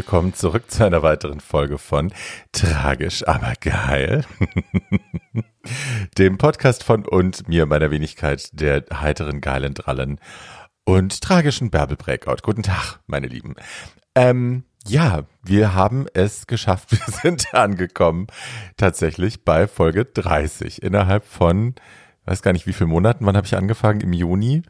willkommen zurück zu einer weiteren Folge von Tragisch, aber geil. Dem Podcast von und mir, meiner Wenigkeit, der heiteren, geilen Drallen und tragischen Bärbel Breakout. Guten Tag, meine Lieben. Ähm, ja, wir haben es geschafft. Wir sind angekommen tatsächlich bei Folge 30 innerhalb von, weiß gar nicht wie viele Monaten. Wann habe ich angefangen? Im Juni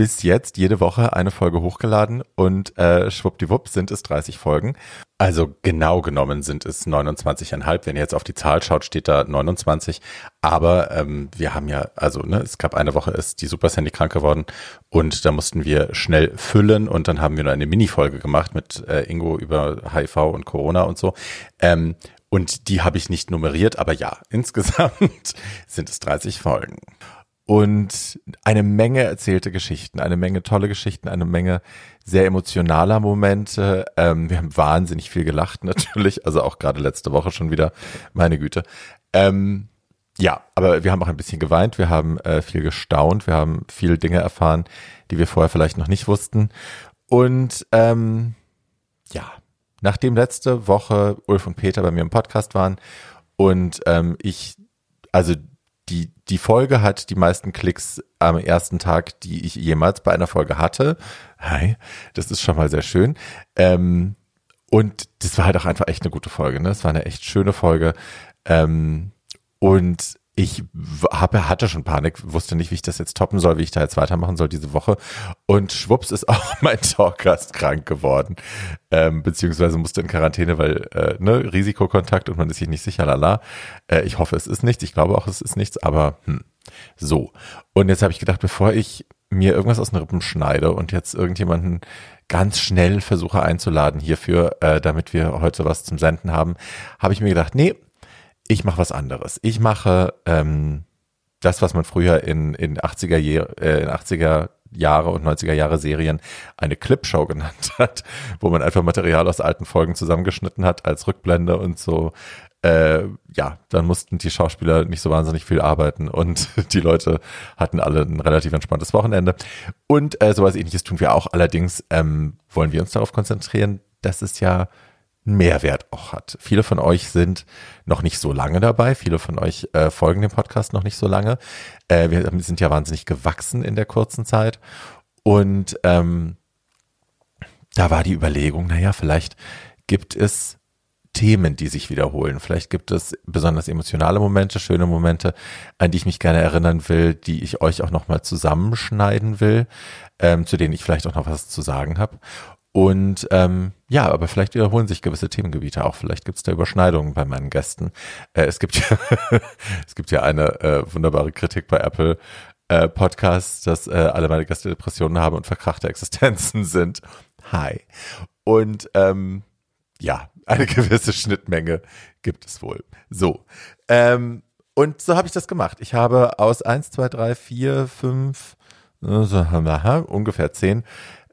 bis jetzt jede Woche eine Folge hochgeladen und äh, schwuppdiwupp sind es 30 Folgen. Also genau genommen sind es 29,5. Wenn ihr jetzt auf die Zahl schaut, steht da 29. Aber ähm, wir haben ja, also ne, es gab eine Woche, ist die Super Sandy krank geworden und da mussten wir schnell füllen und dann haben wir nur eine Mini-Folge gemacht mit äh, Ingo über HIV und Corona und so. Ähm, und die habe ich nicht nummeriert, aber ja, insgesamt sind es 30 Folgen und eine Menge erzählte Geschichten, eine Menge tolle Geschichten, eine Menge sehr emotionaler Momente. Ähm, wir haben wahnsinnig viel gelacht natürlich, also auch gerade letzte Woche schon wieder, meine Güte. Ähm, ja, aber wir haben auch ein bisschen geweint, wir haben äh, viel gestaunt, wir haben viele Dinge erfahren, die wir vorher vielleicht noch nicht wussten. Und ähm, ja, nachdem letzte Woche Ulf und Peter bei mir im Podcast waren und ähm, ich also die, die Folge hat die meisten Klicks am ersten Tag, die ich jemals bei einer Folge hatte. Hi, das ist schon mal sehr schön. Ähm, und das war halt auch einfach echt eine gute Folge. Ne? Es war eine echt schöne Folge. Ähm, und ich habe, hatte schon Panik, wusste nicht, wie ich das jetzt toppen soll, wie ich da jetzt weitermachen soll diese Woche. Und schwupps ist auch mein Talkgast krank geworden, ähm, beziehungsweise musste in Quarantäne, weil äh, ne, Risikokontakt und man ist sich nicht sicher, lala. Äh, ich hoffe, es ist nichts. Ich glaube auch, es ist nichts, aber hm, so. Und jetzt habe ich gedacht, bevor ich mir irgendwas aus den Rippen schneide und jetzt irgendjemanden ganz schnell versuche einzuladen hierfür, äh, damit wir heute was zum Senden haben, habe ich mir gedacht, nee, ich mache was anderes. Ich mache ähm, das, was man früher in, in 80er, äh, in 80er Jahre und 90er Jahre Serien eine Clipshow genannt hat, wo man einfach Material aus alten Folgen zusammengeschnitten hat als Rückblende und so. Äh, ja, dann mussten die Schauspieler nicht so wahnsinnig viel arbeiten und die Leute hatten alle ein relativ entspanntes Wochenende. Und äh, sowas ähnliches tun wir auch. Allerdings ähm, wollen wir uns darauf konzentrieren, dass es ja Mehrwert auch hat. Viele von euch sind noch nicht so lange dabei, viele von euch äh, folgen dem Podcast noch nicht so lange. Äh, wir sind ja wahnsinnig gewachsen in der kurzen Zeit und ähm, da war die Überlegung, naja, vielleicht gibt es Themen, die sich wiederholen. Vielleicht gibt es besonders emotionale Momente, schöne Momente, an die ich mich gerne erinnern will, die ich euch auch nochmal zusammenschneiden will, ähm, zu denen ich vielleicht auch noch was zu sagen habe. Und ähm, ja, aber vielleicht wiederholen sich gewisse Themengebiete auch. Vielleicht gibt es da Überschneidungen bei meinen Gästen. Äh, es gibt ja, es gibt ja eine äh, wunderbare Kritik bei Apple äh, Podcasts, dass äh, alle meine Gäste Depressionen haben und verkrachte Existenzen sind. Hi. Und ähm, ja, eine gewisse Schnittmenge gibt es wohl. So. Ähm, und so habe ich das gemacht. Ich habe aus eins, zwei, drei, vier, fünf, äh, ungefähr zehn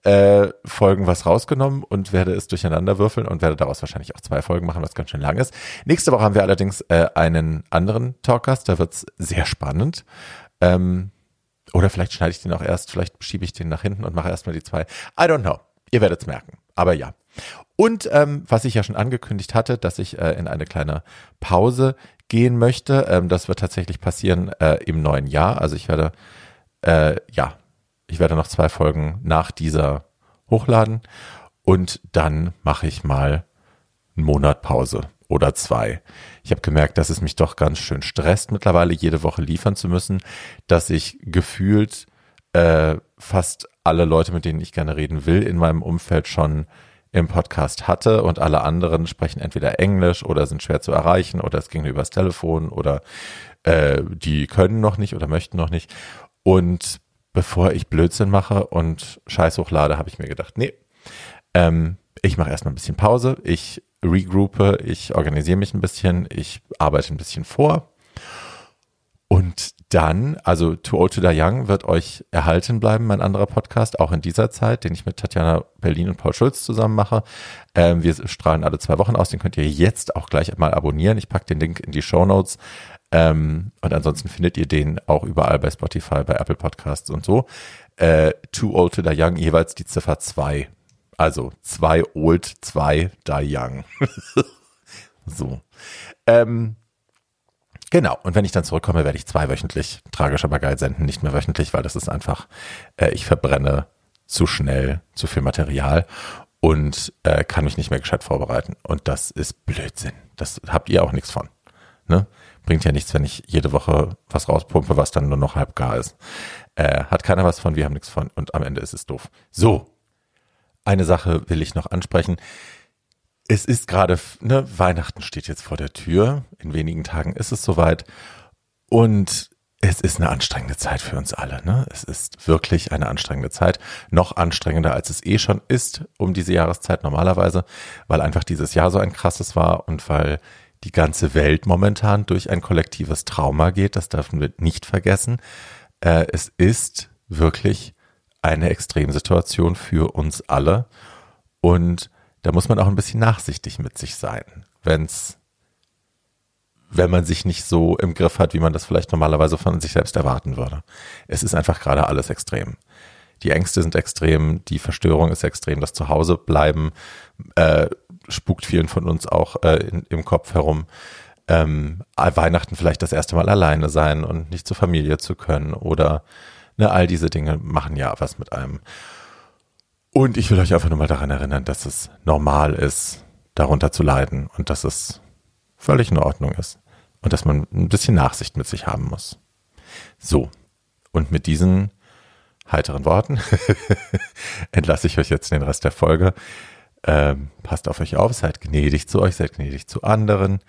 äh, Folgen was rausgenommen und werde es durcheinander würfeln und werde daraus wahrscheinlich auch zwei Folgen machen, was ganz schön lang ist. Nächste Woche haben wir allerdings äh, einen anderen Talkcast, da wird's sehr spannend. Ähm, oder vielleicht schneide ich den auch erst, vielleicht schiebe ich den nach hinten und mache erstmal die zwei. I don't know. Ihr werdet's merken. Aber ja. Und ähm, was ich ja schon angekündigt hatte, dass ich äh, in eine kleine Pause gehen möchte. Ähm, das wird tatsächlich passieren äh, im neuen Jahr. Also ich werde äh, ja ich werde noch zwei Folgen nach dieser hochladen und dann mache ich mal einen Monat Pause oder zwei. Ich habe gemerkt, dass es mich doch ganz schön stresst, mittlerweile jede Woche liefern zu müssen, dass ich gefühlt äh, fast alle Leute, mit denen ich gerne reden will, in meinem Umfeld schon im Podcast hatte und alle anderen sprechen entweder Englisch oder sind schwer zu erreichen oder es ging übers Telefon oder äh, die können noch nicht oder möchten noch nicht. Und bevor ich Blödsinn mache und Scheiß hochlade, habe ich mir gedacht, nee, ähm, ich mache erstmal ein bisschen Pause, ich regroupe, ich organisiere mich ein bisschen, ich arbeite ein bisschen vor. Und dann, also Too Old to Die Young wird euch erhalten bleiben, mein anderer Podcast, auch in dieser Zeit, den ich mit Tatjana Berlin und Paul Schulz zusammen mache. Ähm, wir strahlen alle zwei Wochen aus, den könnt ihr jetzt auch gleich mal abonnieren. Ich packe den Link in die Show Notes. Ähm, und ansonsten findet ihr den auch überall bei Spotify, bei Apple Podcasts und so. Äh, Too Old to Die Young, jeweils die Ziffer 2. Also zwei old, zwei die young. so. Ähm, genau. Und wenn ich dann zurückkomme, werde ich zweiwöchentlich tragisch aber geil senden, nicht mehr wöchentlich, weil das ist einfach, äh, ich verbrenne zu schnell zu viel Material und äh, kann mich nicht mehr gescheit vorbereiten. Und das ist Blödsinn. Das habt ihr auch nichts von. Ne? Bringt ja nichts, wenn ich jede Woche was rauspumpe, was dann nur noch halb gar ist. Äh, hat keiner was von, wir haben nichts von und am Ende ist es doof. So, eine Sache will ich noch ansprechen. Es ist gerade, ne, Weihnachten steht jetzt vor der Tür. In wenigen Tagen ist es soweit. Und es ist eine anstrengende Zeit für uns alle. Ne? Es ist wirklich eine anstrengende Zeit. Noch anstrengender, als es eh schon ist um diese Jahreszeit normalerweise, weil einfach dieses Jahr so ein krasses war und weil die ganze Welt momentan durch ein kollektives Trauma geht. Das dürfen wir nicht vergessen. Äh, es ist wirklich eine Extremsituation für uns alle. Und da muss man auch ein bisschen nachsichtig mit sich sein, wenn's, wenn man sich nicht so im Griff hat, wie man das vielleicht normalerweise von sich selbst erwarten würde. Es ist einfach gerade alles extrem. Die Ängste sind extrem, die Verstörung ist extrem, das Zuhause bleiben äh, spukt vielen von uns auch äh, in, im Kopf herum. Ähm, Weihnachten vielleicht das erste Mal alleine sein und nicht zur Familie zu können oder Ne, all diese Dinge machen ja was mit einem. Und ich will euch einfach nur mal daran erinnern, dass es normal ist, darunter zu leiden und dass es völlig in Ordnung ist und dass man ein bisschen Nachsicht mit sich haben muss. So, und mit diesen heiteren Worten entlasse ich euch jetzt den Rest der Folge. Ähm, passt auf euch auf, seid gnädig zu euch, seid gnädig zu anderen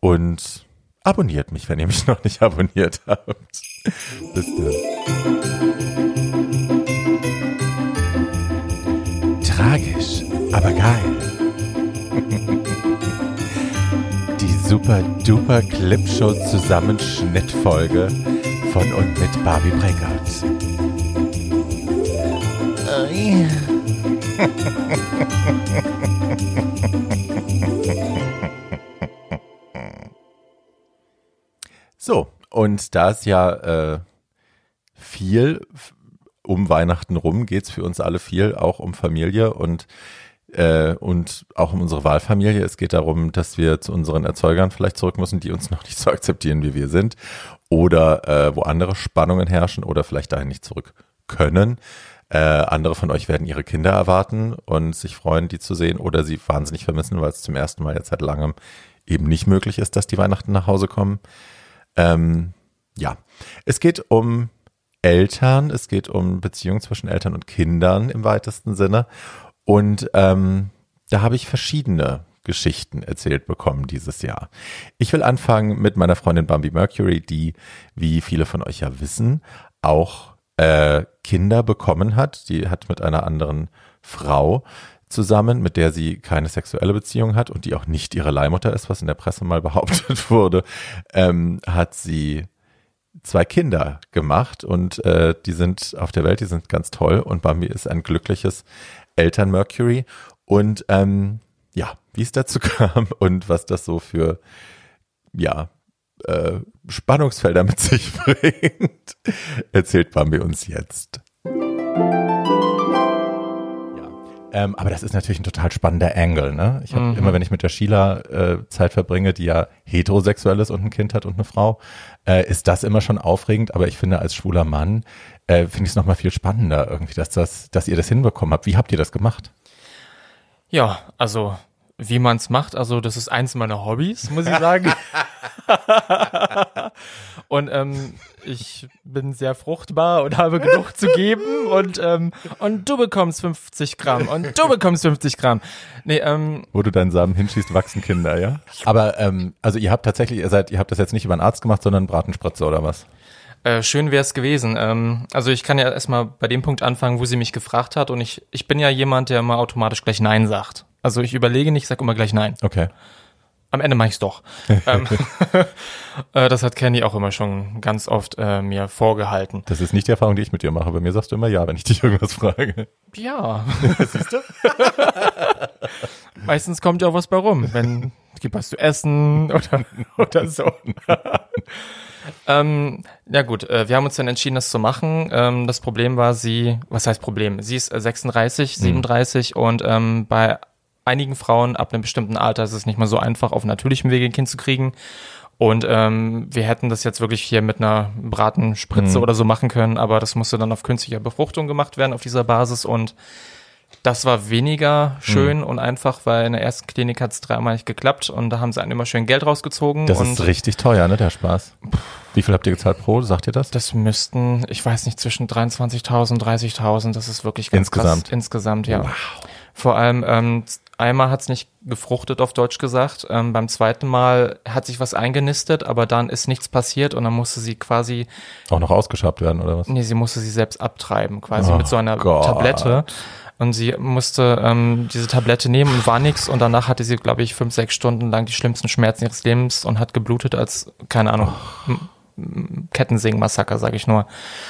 und abonniert mich, wenn ihr mich noch nicht abonniert habt. Bis dann. Tragisch, aber geil. Die super duper Clipshow Zusammenschnittfolge von und mit Barbie Breckert. so, und da es ja äh, viel um Weihnachten rum geht es für uns alle viel, auch um Familie und äh, und auch um unsere Wahlfamilie. Es geht darum, dass wir zu unseren Erzeugern vielleicht zurück müssen, die uns noch nicht so akzeptieren, wie wir sind, oder äh, wo andere Spannungen herrschen oder vielleicht dahin nicht zurück können. Äh, andere von euch werden ihre Kinder erwarten und sich freuen, die zu sehen, oder sie wahnsinnig vermissen, weil es zum ersten Mal jetzt seit langem eben nicht möglich ist, dass die Weihnachten nach Hause kommen. Ähm, ja, es geht um Eltern, es geht um Beziehungen zwischen Eltern und Kindern im weitesten Sinne. Und ähm, da habe ich verschiedene Geschichten erzählt bekommen dieses Jahr. Ich will anfangen mit meiner Freundin Bambi Mercury, die, wie viele von euch ja wissen, auch äh, Kinder bekommen hat. Die hat mit einer anderen Frau zusammen, mit der sie keine sexuelle Beziehung hat und die auch nicht ihre Leihmutter ist, was in der Presse mal behauptet wurde, ähm, hat sie zwei Kinder gemacht und äh, die sind auf der Welt, die sind ganz toll und Bambi ist ein glückliches Eltern-Mercury und ähm, ja, wie es dazu kam und was das so für ja äh, Spannungsfelder mit sich bringt, erzählt Bambi uns jetzt. Ähm, aber das ist natürlich ein total spannender Angle. Ne? Ich habe mhm. immer, wenn ich mit der Sheila äh, Zeit verbringe, die ja heterosexuell ist und ein Kind hat und eine Frau, äh, ist das immer schon aufregend. Aber ich finde, als schwuler Mann äh, finde ich es nochmal viel spannender irgendwie, dass, das, dass ihr das hinbekommen habt. Wie habt ihr das gemacht? Ja, also wie man es macht. Also das ist eins meiner Hobbys, muss ich sagen. und ähm, ich bin sehr fruchtbar und habe genug zu geben und ähm, und du bekommst 50 Gramm und du bekommst 50 Gramm. Nee, ähm, Wo du deinen Samen hinschießt, wachsen Kinder, ja? Aber ähm, also ihr habt tatsächlich, ihr seid, ihr habt das jetzt nicht über einen Arzt gemacht, sondern Bratenspritze oder was? Äh, schön wäre es gewesen. Ähm, also ich kann ja erstmal bei dem Punkt anfangen, wo sie mich gefragt hat und ich, ich bin ja jemand, der immer automatisch gleich Nein sagt. Also ich überlege nicht, sag immer gleich nein. Okay. Am Ende mache ich's doch. ähm, äh, das hat Kenny auch immer schon ganz oft äh, mir vorgehalten. Das ist nicht die Erfahrung, die ich mit dir mache. Bei mir sagst du immer ja, wenn ich dich irgendwas frage. Ja. Siehst du? Meistens kommt ja auch was bei rum, wenn gibt was zu essen oder, oder so. Ähm, ja gut, äh, wir haben uns dann entschieden, das zu machen. Ähm, das Problem war, sie, was heißt Problem? Sie ist äh, 36, 37 und ähm, bei einigen Frauen ab einem bestimmten Alter ist es nicht mal so einfach, auf natürlichem Wege ein Kind zu kriegen. Und ähm, wir hätten das jetzt wirklich hier mit einer Bratenspritze oder so machen können, aber das musste dann auf künstlicher Befruchtung gemacht werden auf dieser Basis und das war weniger schön und einfach, weil in der ersten Klinik hat es dreimal nicht geklappt und da haben sie einen immer schön Geld rausgezogen. Das ist richtig teuer, ne, der Spaß. Wie viel habt ihr gezahlt pro? Sagt ihr das? Das müssten, ich weiß nicht, zwischen 23.000 und 30.000. Das ist wirklich ganz Insgesamt? Krass. Insgesamt, ja. Vor allem, ähm, einmal hat es nicht gefruchtet, auf Deutsch gesagt. Ähm, beim zweiten Mal hat sich was eingenistet, aber dann ist nichts passiert und dann musste sie quasi, Auch noch ausgeschabt werden, oder was? nee, sie musste sie selbst abtreiben, quasi Oh mit so einer Gott. Tablette. Und sie musste ähm, diese Tablette nehmen und war nix. Und danach hatte sie, glaube ich, fünf, sechs Stunden lang die schlimmsten Schmerzen ihres Lebens und hat geblutet als, keine Ahnung, M- Kettensägen-Massaker, sage ich nur.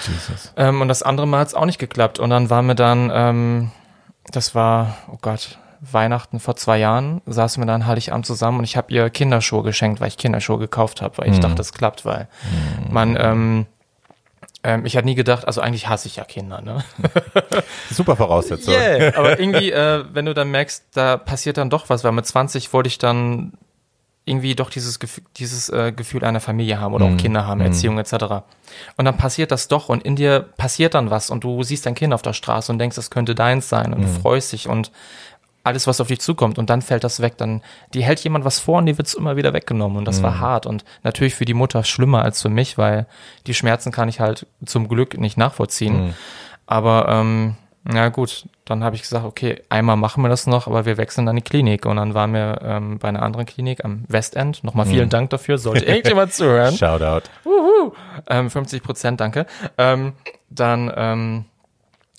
Jesus. Ähm, und das andere Mal hat es auch nicht geklappt. Und dann waren wir dann, ähm, das war, oh Gott, Weihnachten vor zwei Jahren, saßen wir dann Heiligabend zusammen und ich habe ihr Kinderschuhe geschenkt, weil ich Kinderschuhe gekauft habe, weil ich dachte, das klappt, weil man, ähm, ähm, ich hatte nie gedacht, also eigentlich hasse ich ja Kinder, ne? Super Voraussetzung. Yeah. Aber irgendwie, äh, wenn du dann merkst, da passiert dann doch was, weil mit 20 wollte ich dann irgendwie doch dieses Gefühl, dieses äh, Gefühl einer Familie haben oder auch Kinder haben, Erziehung etc. Und dann passiert das doch und in dir passiert dann was und du siehst dein Kind auf der Straße und denkst, das könnte deins sein und du freust dich und alles, was auf dich zukommt und dann fällt das weg, dann die hält jemand was vor und die wird's immer wieder weggenommen und das war hart und natürlich für die Mutter schlimmer als für mich, weil die Schmerzen kann ich halt zum Glück nicht nachvollziehen. Aber ähm, na gut, dann habe ich gesagt, okay, einmal machen wir das noch, aber wir wechseln dann die Klinik und dann waren wir ähm, bei einer anderen Klinik am Westend. Nochmal vielen Dank dafür, sollte irgendjemand zuhören. Shoutout. Ähm, 50 Prozent, danke. Ähm, dann ähm,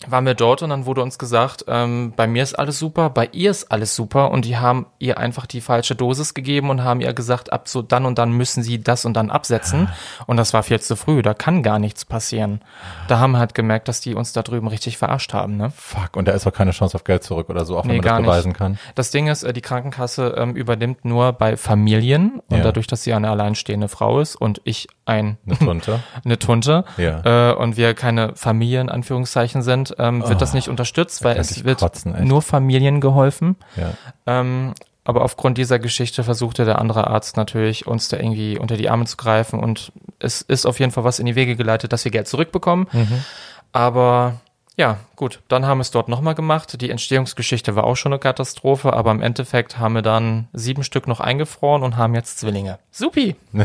waren wir dort und dann wurde uns gesagt, ähm, bei mir ist alles super, bei ihr ist alles super und die haben ihr einfach die falsche Dosis gegeben und haben ihr gesagt, ab so dann und dann müssen sie das und dann absetzen und das war viel zu früh, da kann gar nichts passieren. Da haben wir halt gemerkt, dass die uns da drüben richtig verarscht haben, ne? Fuck, und da ist auch keine Chance auf Geld zurück oder so, auch Nee, wenn man gar das nicht. beweisen kann. Das Ding ist, äh, die Krankenkasse ähm, übernimmt nur bei Familien und Ja. dadurch, dass sie eine alleinstehende Frau ist und ich ein Eine Tunte. eine Tunte Ja. äh, und wir keine Familie in Anführungszeichen sind, ähm, wird das nicht unterstützt, weil Oh, es wird kotzen, nur Familien geholfen. Ja. Ähm, aber aufgrund dieser Geschichte versuchte der andere Arzt natürlich, uns da irgendwie unter die Arme zu greifen und es ist auf jeden Fall was in die Wege geleitet, dass wir Geld zurückbekommen. Mhm. Aber ja, gut, dann haben wir es dort nochmal gemacht. Die Entstehungsgeschichte war auch schon eine Katastrophe, aber im Endeffekt haben wir dann sieben Stück noch eingefroren und haben jetzt Zwillinge. Supi!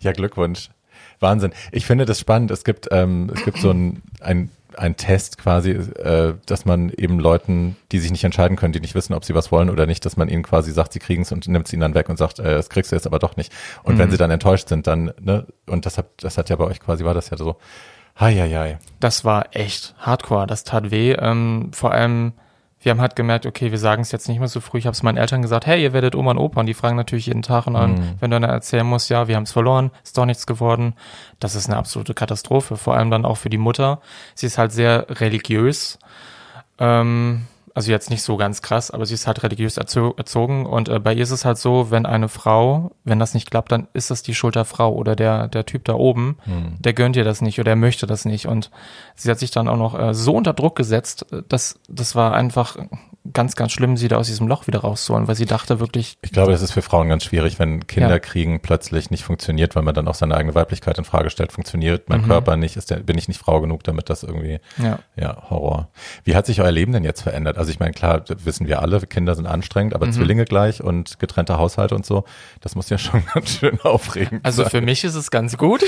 Ja, Glückwunsch. Wahnsinn. Ich finde das spannend. Es gibt, ähm, es gibt so ein, ein, ein Test quasi, äh, dass man eben Leuten, die sich nicht entscheiden können, die nicht wissen, ob sie was wollen oder nicht, dass man ihnen quasi sagt, sie kriegen es und nimmt es ihnen dann weg und sagt, äh, das kriegst du jetzt aber doch nicht. Und wenn sie dann enttäuscht sind, dann, ne, und das hat, das hat ja bei euch quasi, war das ja so, hei, hei, hei. Das war echt hardcore, das tat weh. Ähm, vor allem, wir haben halt gemerkt, okay, wir sagen es jetzt nicht mehr so früh. Ich habe es meinen Eltern gesagt, hey, ihr werdet Oma und Opa. Und die fragen natürlich jeden Tag. Und dann, wenn du dann erzählen musst, ja, wir haben es verloren, ist doch nichts geworden. Das ist eine absolute Katastrophe. Vor allem dann auch für die Mutter. Sie ist halt sehr religiös. Ähm, also jetzt nicht so ganz krass, aber sie ist halt religiös erzo erzogen und äh, bei ihr ist es halt so, wenn eine Frau, wenn das nicht klappt, dann ist das die Schuld der Frau oder der, der Typ da oben, der gönnt ihr das nicht oder er möchte das nicht und sie hat sich dann auch noch äh, so unter Druck gesetzt, äh, dass das war einfach ganz, ganz schlimm, sie da aus diesem Loch wieder rauszuholen, weil sie dachte wirklich, Ich glaube, das ist für Frauen ganz schwierig, wenn Kinder Ja. kriegen plötzlich nicht funktioniert, weil man dann auch seine eigene Weiblichkeit in Frage stellt, funktioniert mein Körper nicht, ist der, bin ich nicht Frau genug, damit das irgendwie, ja, ja, Horror. Wie hat sich euer Leben denn jetzt verändert? Also ich meine, klar, wissen wir alle, Kinder sind anstrengend, aber Zwillinge gleich und getrennte Haushalte und so, das muss ja schon ganz schön aufregend Also sein. für mich ist es ganz gut.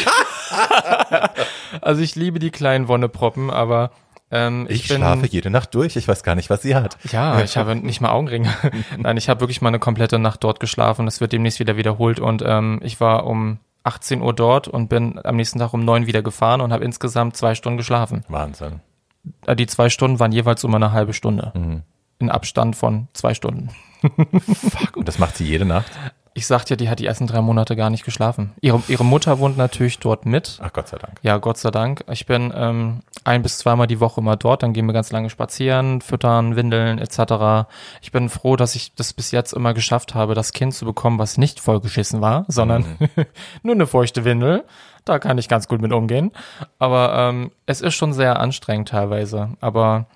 also ich liebe die kleinen Wonneproppen, aber ähm, ich, Ich, bin, schlafe jede Nacht durch, ich weiß gar nicht, was sie hat. Ja, ich habe nicht mal Augenringe. Nein, ich habe wirklich mal eine komplette Nacht dort geschlafen. Das wird demnächst wieder wiederholt. Und ähm, ich war um 18 Uhr dort und bin am nächsten Tag um 9 wieder gefahren und habe insgesamt zwei Stunden geschlafen. Wahnsinn. Äh, Die zwei Stunden waren jeweils um eine halbe Stunde. Mhm. In Abstand von zwei Stunden. Fuck, und das macht sie jede Nacht? Ich sagte ja, die hat die ersten drei Monate gar nicht geschlafen. Ihre, ihre Mutter wohnt natürlich dort mit. Ach Gott sei Dank. Ja, Gott sei Dank. Ich bin ähm, ein bis zweimal die Woche immer dort, dann gehen wir ganz lange spazieren, füttern, windeln etc. Ich bin froh, dass ich das bis jetzt immer geschafft habe, das Kind zu bekommen, was nicht vollgeschissen war, sondern mhm. nur eine feuchte Windel. Da kann ich ganz gut mit umgehen. Aber ähm, es ist schon sehr anstrengend teilweise. Aber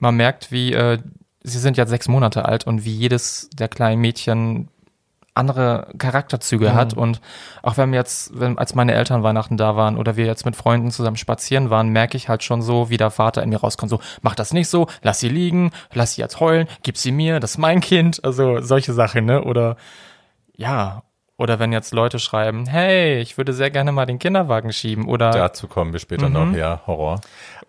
man merkt, wie äh, sie sind ja sechs Monate alt und wie jedes der kleinen Mädchen andere Charakterzüge mhm. hat. Und auch wenn jetzt, wenn, als meine Eltern Weihnachten da waren oder wir jetzt mit Freunden zusammen spazieren waren, merke ich halt schon so, wie der Vater in mir rauskommt. So, mach das nicht so, lass sie liegen, lass sie jetzt heulen, gib sie mir, das ist mein Kind. Also solche Sachen, ne? Oder ja, oder wenn jetzt Leute schreiben, hey, ich würde sehr gerne mal den Kinderwagen schieben oder. Dazu kommen wir später mhm. noch, ja, Horror.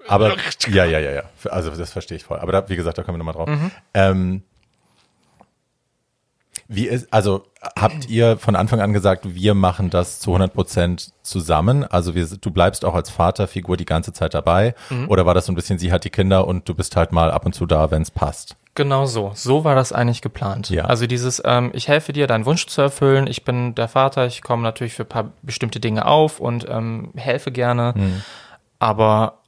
Aber, ja, ja, ja, ja. Also, das verstehe ich voll. Aber da, wie gesagt, da kommen wir nochmal drauf. Mhm. Ähm, wie ist, also habt ihr von Anfang an gesagt, wir machen das zu 100 Prozent zusammen? Also wir, du bleibst auch als Vaterfigur die ganze Zeit dabei? Mhm. Oder war das so ein bisschen, sie hat die Kinder und du bist halt mal ab und zu da, wenn es passt? Genau so. So war das eigentlich geplant. Ja. Also dieses, ähm, ich helfe dir, deinen Wunsch zu erfüllen. Ich bin der Vater, ich komme natürlich für ein paar bestimmte Dinge auf und ähm, helfe gerne. Mhm. Aber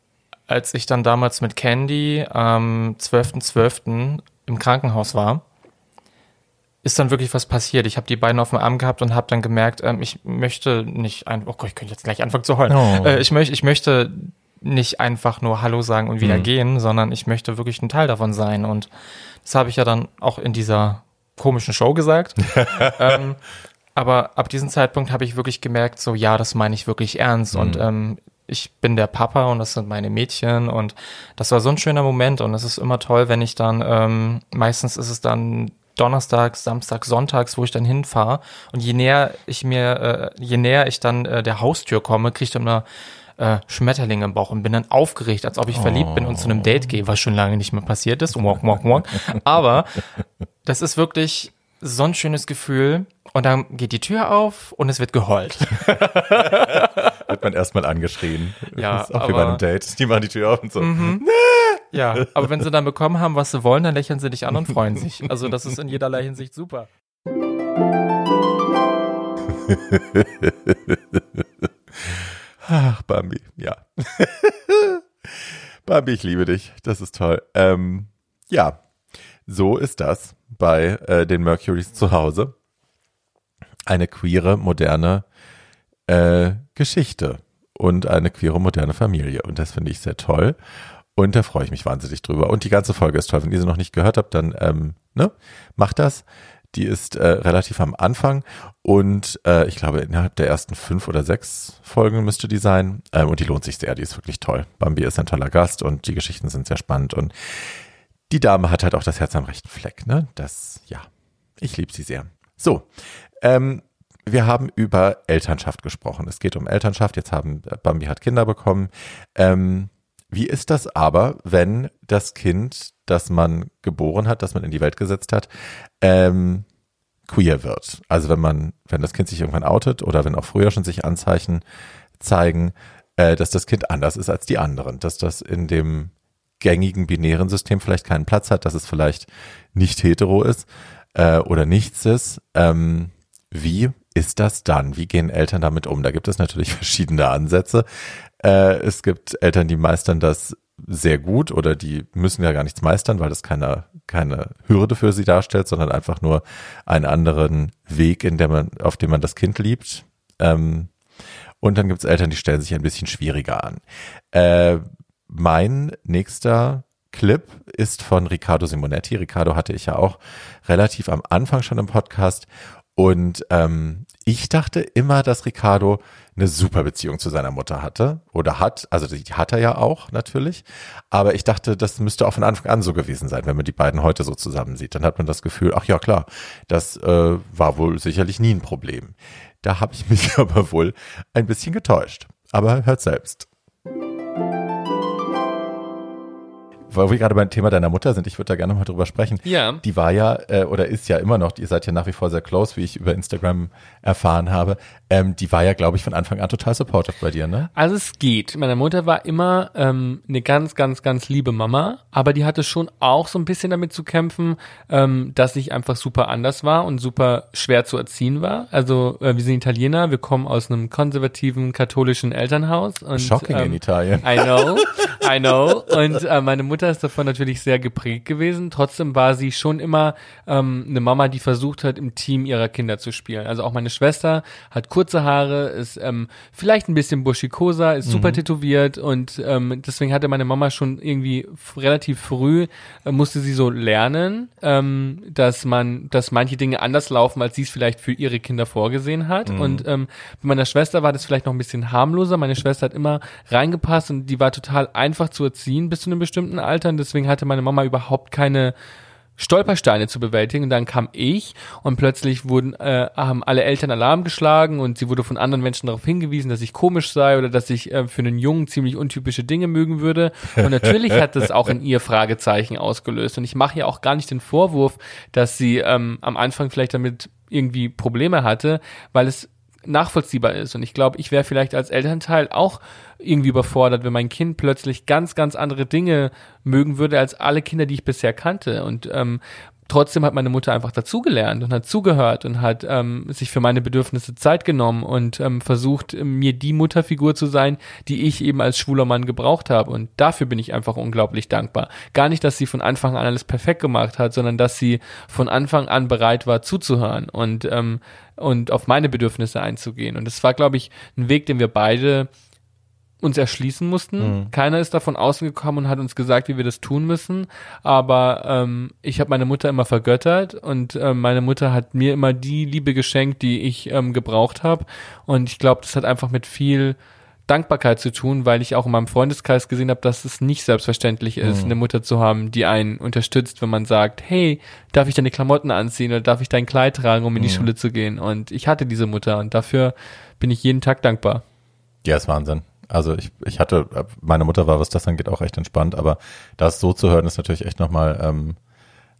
als ich dann damals mit Candy am 12.12. .12. im Krankenhaus war, ist dann wirklich was passiert. Ich habe die beiden auf dem Arm gehabt und habe dann gemerkt, ähm, ich möchte nicht einfach, oh Gott, ich könnte jetzt gleich anfangen zu heulen. Oh. Äh, ich, möchte, ich möchte nicht einfach nur Hallo sagen und wieder mhm. gehen, sondern ich möchte wirklich ein Teil davon sein. Und das habe ich ja dann auch in dieser komischen Show gesagt. ähm, aber ab diesem Zeitpunkt habe ich wirklich gemerkt, so ja, das meine ich wirklich ernst. Mhm. Und ähm, ich bin der Papa und das sind meine Mädchen und das war so ein schöner Moment und es ist immer toll, wenn ich dann, ähm, meistens ist es dann Donnerstags, Samstags, Sonntags, wo ich dann hinfahre. Und je näher ich mir, äh, je näher ich dann äh, der Haustür komme, kriege ich dann immer äh, Schmetterlinge im Bauch und bin dann aufgeregt, als ob ich oh. verliebt bin und zu einem Date gehe, was schon lange nicht mehr passiert ist. Walk, walk, walk. Aber das ist wirklich so ein schönes Gefühl. Und dann geht die Tür auf und es wird geheult. wird man erstmal angeschrien. Ja, das ist auch aber, wie bei einem Date. Die machen die Tür auf und so. Mhm. Ja, aber wenn sie dann bekommen haben, was sie wollen, dann lächeln sie dich an und freuen sich. Also das ist in jederlei Hinsicht super. Ach, Bambi, ja. Bambi, ich liebe dich. Das ist toll. Ähm, ja, so ist das bei äh, den Mercurys zu Hause. Eine queere, moderne äh, Geschichte und eine queere, moderne Familie. Und das finde ich sehr toll. Und da freue ich mich wahnsinnig drüber. Und die ganze Folge ist toll. Wenn ihr sie noch nicht gehört habt, dann ähm, ne, macht das. Die ist äh, relativ am Anfang und äh, ich glaube, innerhalb der ersten fünf oder sechs Folgen müsste die sein. Ähm, und die lohnt sich sehr, die ist wirklich toll. Bambi ist ein toller Gast und die Geschichten sind sehr spannend. Und die Dame hat halt auch das Herz am rechten Fleck, ne? Das, ja, ich liebe sie sehr. So, ähm, wir haben über Elternschaft gesprochen. Es geht um Elternschaft. Jetzt haben Bambi hat Kinder bekommen. Ähm, wie ist das aber, wenn das Kind, das man geboren hat, das man in die Welt gesetzt hat, ähm, queer wird? Also wenn man, wenn das Kind sich irgendwann outet oder wenn auch früher schon sich Anzeichen zeigen, äh, dass das Kind anders ist als die anderen, dass das in dem gängigen binären System vielleicht keinen Platz hat, dass es vielleicht nicht hetero ist äh, oder nichts ist. Ähm, wie ist das dann? Wie gehen Eltern damit um? Da gibt es natürlich verschiedene Ansätze. Äh, es gibt Eltern, die meistern das sehr gut oder die müssen ja gar nichts meistern, weil das keine, keine Hürde für sie darstellt, sondern einfach nur einen anderen Weg, in dem man, auf dem man das Kind liebt. Ähm, und dann gibt es Eltern, die stellen sich ein bisschen schwieriger an. Äh, mein nächster Clip ist von Riccardo Simonetti. Riccardo hatte ich ja auch relativ am Anfang schon im Podcast und ähm, ich dachte immer, dass Ricardo eine super Beziehung zu seiner Mutter hatte oder hat. Also die hat er ja auch natürlich. Aber ich dachte, das müsste auch von Anfang an so gewesen sein, wenn man die beiden heute so zusammen sieht. Dann hat man das Gefühl, ach ja klar, das äh, war wohl sicherlich nie ein Problem. Da habe ich mich aber wohl ein bisschen getäuscht. Aber hört selbst. Weil wir gerade beim Thema deiner Mutter sind, ich würde da gerne mal drüber sprechen. Ja. Die war ja äh, oder ist ja immer noch, ihr seid ja nach wie vor sehr close, wie ich über Instagram erfahren habe. Ähm, die war ja, glaube ich, von Anfang an total supportive bei dir, ne? Also es geht. Meine Mutter war immer ähm, eine ganz, ganz, ganz liebe Mama, aber die hatte schon auch so ein bisschen damit zu kämpfen, ähm, dass ich einfach super anders war und super schwer zu erziehen war. Also äh, wir sind Italiener, wir kommen aus einem konservativen katholischen Elternhaus. Und, Shocking ähm, in Italien. I know, I know. Und äh, meine Mutter ist davon natürlich sehr geprägt gewesen. Trotzdem war sie schon immer ähm, eine Mama, die versucht hat, im Team ihrer Kinder zu spielen. Also auch meine Schwester hat kurze Haare, ist ähm, vielleicht ein bisschen buschikosa, ist super tätowiert und ähm, deswegen hatte meine Mama schon irgendwie relativ früh äh, musste sie so lernen, ähm, dass man, dass manche Dinge anders laufen, als sie es vielleicht für ihre Kinder vorgesehen hat. Und ähm, bei meiner Schwester war das vielleicht noch ein bisschen harmloser. Meine Schwester hat immer reingepasst und die war total einfach zu erziehen bis zu einem bestimmten Alter. Und deswegen hatte meine Mama überhaupt keine Stolpersteine zu bewältigen. Und dann kam ich und plötzlich wurden äh, haben alle Eltern Alarm geschlagen und sie wurde von anderen Menschen darauf hingewiesen, dass ich komisch sei oder dass ich äh, für einen Jungen ziemlich untypische Dinge mögen würde. Und natürlich hat das auch in ihr Fragezeichen ausgelöst. Und ich mache ja auch gar nicht den Vorwurf, dass sie ähm, am Anfang vielleicht damit irgendwie Probleme hatte, weil es nachvollziehbar ist. Und ich glaube, ich wäre vielleicht als Elternteil auch irgendwie überfordert, wenn mein Kind plötzlich ganz, ganz andere Dinge mögen würde als alle Kinder, die ich bisher kannte. Und ähm, trotzdem hat meine Mutter einfach dazugelernt und hat zugehört und hat ähm, sich für meine Bedürfnisse Zeit genommen und ähm, versucht, mir die Mutterfigur zu sein, die ich eben als schwuler Mann gebraucht habe. Und dafür bin ich einfach unglaublich dankbar. Gar nicht, dass sie von Anfang an alles perfekt gemacht hat, sondern dass sie von Anfang an bereit war zuzuhören und, ähm, und auf meine Bedürfnisse einzugehen. Und das war, glaube ich, ein Weg, den wir beide uns erschließen mussten. Keiner ist davon außen gekommen und hat uns gesagt, wie wir das tun müssen. Aber ähm, ich habe meine Mutter immer vergöttert und ähm, meine Mutter hat mir immer die Liebe geschenkt, die ich ähm, gebraucht habe. Und ich glaube, das hat einfach mit viel Dankbarkeit zu tun, weil ich auch in meinem Freundeskreis gesehen habe, dass es nicht selbstverständlich ist, eine Mutter zu haben, die einen unterstützt, wenn man sagt, hey, darf ich deine Klamotten anziehen oder darf ich dein Kleid tragen, um in die Schule zu gehen? Und ich hatte diese Mutter und dafür bin ich jeden Tag dankbar. Ja, ist Wahnsinn. Also ich, ich hatte, meine Mutter war, was das angeht, auch echt entspannt, aber das so zu hören, ist natürlich echt nochmal ähm,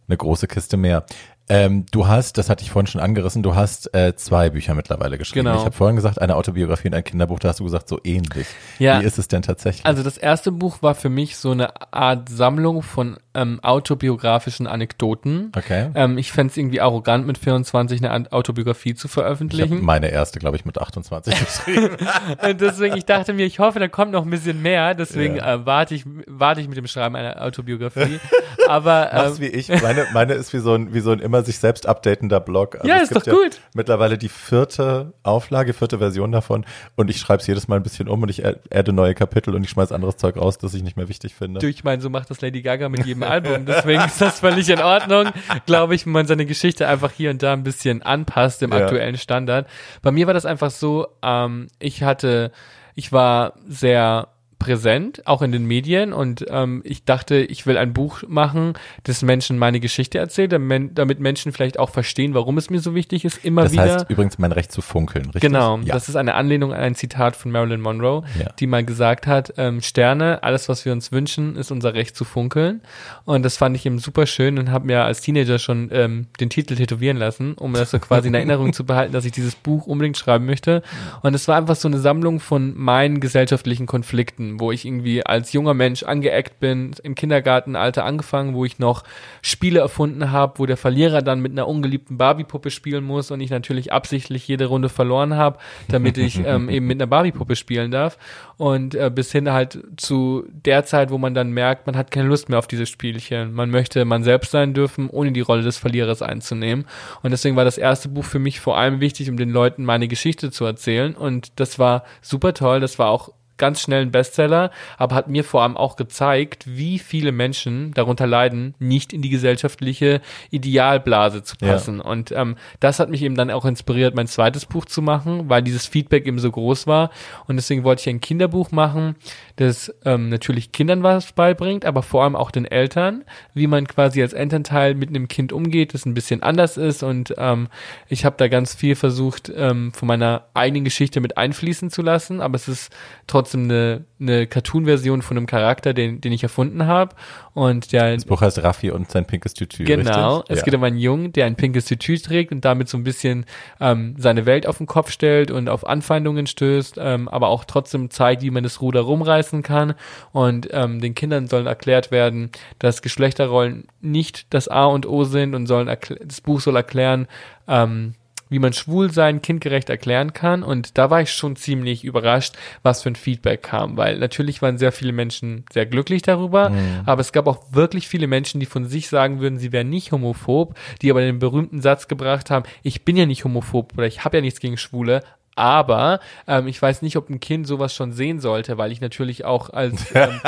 eine große Kiste mehr. Ähm, du hast, das hatte ich vorhin schon angerissen, du hast äh, zwei Bücher mittlerweile geschrieben. Genau. Ich habe vorhin gesagt, eine Autobiografie und ein Kinderbuch, da hast du gesagt, so ähnlich. Ja. Wie ist es denn tatsächlich? Also das erste Buch war für mich so eine Art Sammlung von ähm, autobiografischen Anekdoten. Okay. Ähm, ich fände es irgendwie arrogant, mit 24 eine Autobiografie zu ich veröffentlichen. meine erste, glaube ich, mit 28 geschrieben. Und deswegen, ich dachte mir, ich hoffe, da kommt noch ein bisschen mehr. Deswegen Ja. äh, warte ich, warte ich mit dem Schreiben einer Autobiografie. Aber Mach's ähm, wie ich. Meine, meine ist wie so ein, wie so ein immer sich selbst updatender Blog. Also Ja, ist doch gut. Mittlerweile die vierte Auflage, vierte Version davon. Und ich schreibe es jedes Mal ein bisschen um und ich adde neue Kapitel und ich schmeiß anderes Zeug raus, das ich nicht mehr wichtig finde. du, ich meine, so macht das Lady Gaga mit jedem Album. Deswegen ist das völlig in Ordnung. Glaube ich, wenn man seine Geschichte einfach hier und da ein bisschen anpasst dem Ja. aktuellen Standard. Bei mir war das einfach so, ähm, ich hatte, ich war sehr präsent, auch in den Medien und ähm, ich dachte, ich will ein Buch machen, das Menschen meine Geschichte erzählt, damit Menschen vielleicht auch verstehen, warum es mir so wichtig ist, immer Das wieder. heißt übrigens mein Recht zu funkeln, richtig? Genau, Ja. das ist eine Anlehnung an ein Zitat von Marilyn Monroe, Ja. die mal gesagt hat, ähm, Sterne, alles was wir uns wünschen, ist unser Recht zu funkeln. Und das fand ich eben super schön und habe mir als Teenager schon ähm, den Titel tätowieren lassen, um das so quasi in Erinnerung zu behalten, dass ich dieses Buch unbedingt schreiben möchte. Und es war einfach so eine Sammlung von meinen gesellschaftlichen Konflikten, wo ich irgendwie als junger Mensch angeeckt bin, im Kindergartenalter angefangen, wo ich noch Spiele erfunden habe, wo der Verlierer dann mit einer ungeliebten Barbie-Puppe spielen muss und ich natürlich absichtlich jede Runde verloren habe, damit ich ähm, eben mit einer Barbie-Puppe spielen darf. Und äh, bis hin halt zu der Zeit, wo man dann merkt, man hat keine Lust mehr auf diese Spielchen. Man möchte man selbst sein dürfen, ohne die Rolle des Verlierers einzunehmen. Und deswegen war das erste Buch für mich vor allem wichtig, um den Leuten meine Geschichte zu erzählen. Und das war super toll. Das war auch ganz schnell ein Bestseller, aber hat mir vor allem auch gezeigt, wie viele Menschen darunter leiden, nicht in die gesellschaftliche Idealblase zu Ja. passen. Und ähm, das hat mich eben dann auch inspiriert, mein zweites Buch zu machen, weil dieses Feedback eben so groß war. Und deswegen wollte ich ein Kinderbuch machen, das ähm, natürlich Kindern was beibringt, aber vor allem auch den Eltern, wie man quasi als Elternteil mit einem Kind umgeht, das ein bisschen anders ist. Und ähm, ich habe da ganz viel versucht, ähm, von meiner eigenen Geschichte mit einfließen zu lassen, aber es ist trotzdem trotzdem eine, eine Cartoon-Version von einem Charakter, den, den ich erfunden habe. Und der Das Buch heißt Raffi und sein pinkes Tütü. Genau, richtig? es ja. geht um einen Jungen, der ein pinkes Tütü trägt und damit so ein bisschen ähm, seine Welt auf den Kopf stellt und auf Anfeindungen stößt, ähm, aber auch trotzdem zeigt, wie man das Ruder rumreißen kann. Und ähm, den Kindern sollen erklärt werden, dass Geschlechterrollen nicht das A und O sind und sollen das Buch soll erklären, ähm, wie man Schwulsein kindgerecht erklären kann. Und da war ich schon ziemlich überrascht, was für ein Feedback kam, weil natürlich waren sehr viele Menschen sehr glücklich darüber, aber es gab auch wirklich viele Menschen, die von sich sagen würden, sie wären nicht homophob, die aber den berühmten Satz gebracht haben, ich bin ja nicht homophob oder ich habe ja nichts gegen Schwule, aber ähm, ich weiß nicht, ob ein Kind sowas schon sehen sollte, weil ich natürlich auch als, ähm,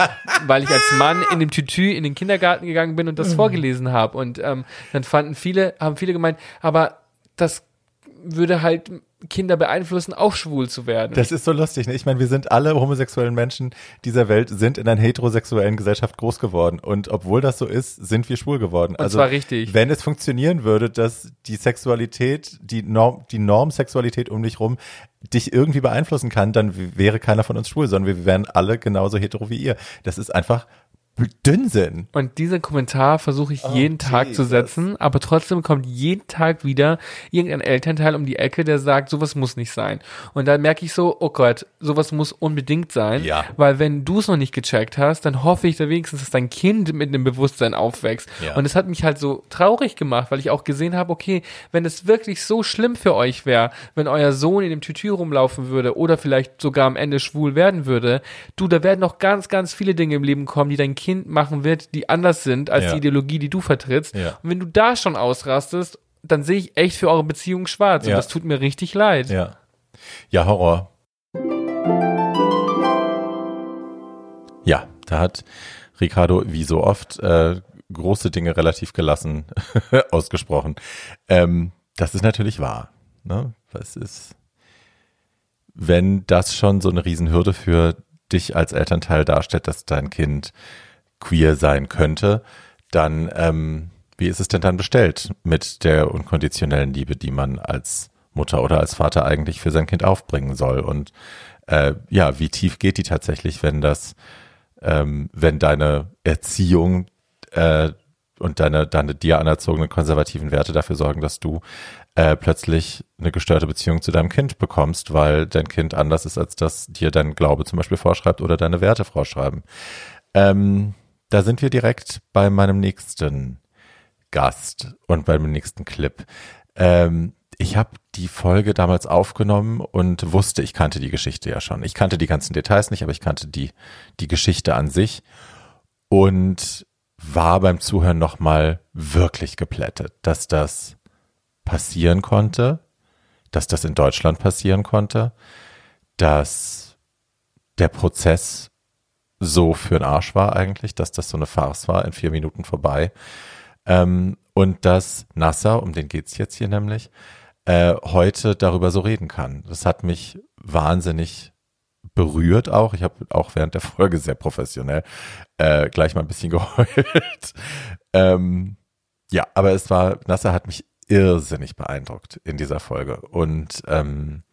weil ich als Mann in dem Tütü in den Kindergarten gegangen bin und das vorgelesen habe. Und ähm, dann fanden viele, haben viele gemeint, aber das würde halt Kinder beeinflussen, auch schwul zu werden. Das ist so lustig. Ne? Ich meine, wir sind alle homosexuellen Menschen dieser Welt, sind in einer heterosexuellen Gesellschaft groß geworden. Und obwohl das so ist, sind wir schwul geworden. also, zwar richtig. Wenn es funktionieren würde, dass die Sexualität, die Norm, die Normsexualität um dich rum dich irgendwie beeinflussen kann, dann wäre keiner von uns schwul, sondern wir wären alle genauso hetero wie ihr. Das ist einfach Dünnsinn. Und diesen Kommentar versuche ich jeden Tag zu setzen, aber trotzdem kommt jeden Tag wieder irgendein Elternteil um die Ecke, der sagt, sowas muss nicht sein. Und dann merke ich so, oh Gott, sowas muss unbedingt sein, Ja. weil wenn du es noch nicht gecheckt hast, dann hoffe ich da wenigstens, dass dein Kind mit einem Bewusstsein aufwächst. Ja. Und es hat mich halt so traurig gemacht, weil ich auch gesehen habe, okay, wenn es wirklich so schlimm für euch wäre, wenn euer Sohn in dem Tütü rumlaufen würde oder vielleicht sogar am Ende schwul werden würde, du, da werden noch ganz, ganz viele Dinge im Leben kommen, die dein Kind machen wird, die anders sind als Ja. die Ideologie, die du vertrittst. Ja. Und wenn du da schon ausrastest, dann sehe ich echt für eure Beziehung schwarz. Ja. Und das tut mir richtig leid. Ja. Ja, Horror. Ja, da hat Ricardo wie so oft äh, große Dinge relativ gelassen ausgesprochen. Ähm, das ist natürlich wahr. Ne? Das ist, wenn das schon so eine Riesenhürde für dich als Elternteil darstellt, dass dein Kind queer sein könnte, dann ähm, wie ist es denn dann bestellt mit der unkonditionellen Liebe, die man als Mutter oder als Vater eigentlich für sein Kind aufbringen soll? Und äh, ja, wie tief geht die tatsächlich, wenn das, ähm, wenn deine Erziehung äh, und deine, deine dir anerzogenen konservativen Werte dafür sorgen, dass du äh, plötzlich eine gestörte Beziehung zu deinem Kind bekommst, weil dein Kind anders ist, als das dir dein Glaube zum Beispiel vorschreibt oder deine Werte vorschreiben. Ähm, da sind wir direkt bei meinem nächsten Gast und beim nächsten Clip. Ähm, ich habe die Folge damals aufgenommen und wusste, ich kannte die Geschichte ja schon. Ich kannte die ganzen Details nicht, aber ich kannte die, die Geschichte an sich und war beim Zuhören nochmal wirklich geplättet, dass das passieren konnte, dass das in Deutschland passieren konnte, dass der Prozess so für den Arsch war eigentlich, dass das so eine Farce war, in vier Minuten vorbei. Ähm, und dass Nasser, um den geht's jetzt hier nämlich, äh, heute darüber so reden kann. Das hat mich wahnsinnig berührt auch. Ich habe auch während der Folge sehr professionell äh, gleich mal ein bisschen geheult. ähm, ja, aber es war, Nasser hat mich irrsinnig beeindruckt in dieser Folge. Und ähm,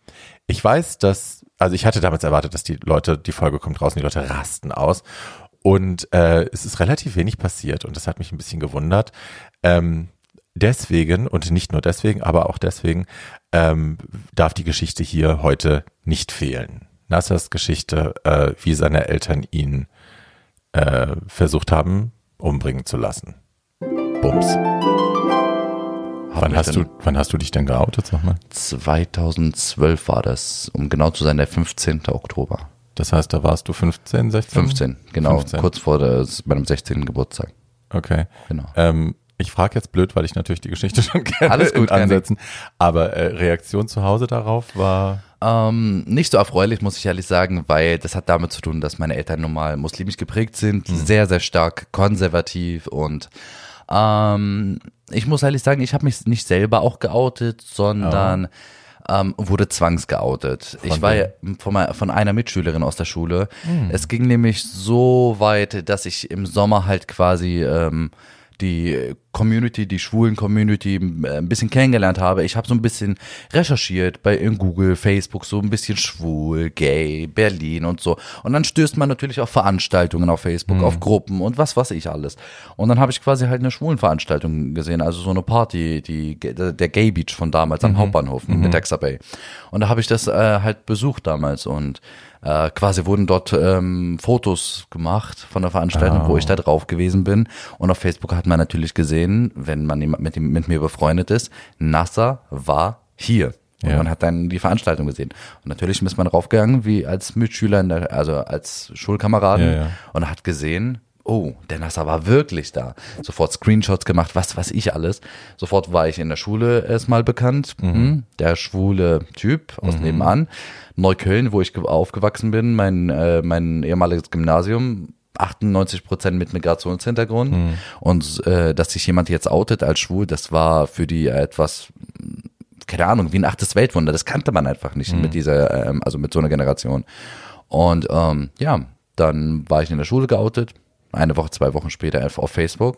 ich weiß, dass, also ich hatte damals erwartet, dass die Leute, die Folge kommt raus und die Leute rasten aus. Und äh, es ist relativ wenig passiert und das hat mich ein bisschen gewundert. Ähm, deswegen und nicht nur deswegen, aber auch deswegen ähm, darf die Geschichte hier heute nicht fehlen. Nassers Geschichte, äh, wie seine Eltern ihn äh, versucht haben, umbringen zu lassen. Bums. Wann hast, du, wann hast du dich denn geoutet, sag mal? 2012 war das, um genau zu sein, der 15. Oktober. Das heißt, da warst du 15, 16? 15, genau, 15. kurz vor der, meinem 16. Geburtstag. Okay. Genau. Ähm, ich frage jetzt blöd, weil ich natürlich die Geschichte schon kenne Alles gut, Ansätzen. Aber äh, Reaktion zu Hause darauf war Ähm, nicht so erfreulich, muss ich ehrlich sagen, weil das hat damit zu tun, dass meine Eltern nun mal muslimisch geprägt sind, sehr, sehr stark konservativ und ähm, ich muss ehrlich sagen, ich habe mich nicht selber auch geoutet, sondern ähm, wurde zwangsgeoutet. ich war ja von, von einer Mitschülerin aus der Schule. Es ging nämlich so weit, dass ich im Sommer halt quasi ähm, die Community, die schwulen Community äh, ein bisschen kennengelernt habe. Ich habe so ein bisschen recherchiert bei in Google, Facebook, so ein bisschen schwul, gay, Berlin und so. Und dann stößt man natürlich auf Veranstaltungen auf Facebook, Mhm. auf Gruppen und was weiß ich alles. Und dann habe ich quasi halt eine schwulen Veranstaltung gesehen, also so eine Party, die der Gay Beach von damals Mhm. am Hauptbahnhof in der Texas Bay. Und da habe ich das äh, halt besucht damals und äh, quasi wurden dort ähm, Fotos gemacht von der Veranstaltung, wo ich da drauf gewesen bin. Und auf Facebook hat man natürlich gesehen, wenn man mit, ihm- mit mir befreundet ist, NASA war hier. Und Ja. man hat dann die Veranstaltung gesehen. Und natürlich ist man draufgegangen, wie als Mitschüler, in der, also als Schulkameraden, Ja, ja. und hat gesehen, oh, der NASA war wirklich da. Sofort Screenshots gemacht, was weiß ich alles. Sofort war ich in der Schule erstmal bekannt. Hm, der schwule Typ aus nebenan. Neukölln, wo ich ge- aufgewachsen bin, mein, äh, mein ehemaliges Gymnasium. 98 Prozent mit Migrationshintergrund und äh, dass sich jemand jetzt outet als schwul, das war für die etwas keine Ahnung, wie ein achtes Weltwunder. Das kannte man einfach nicht mit dieser, ähm, also mit so einer Generation. Und ähm, ja, dann war ich in der Schule geoutet, eine Woche, zwei Wochen später auf Facebook.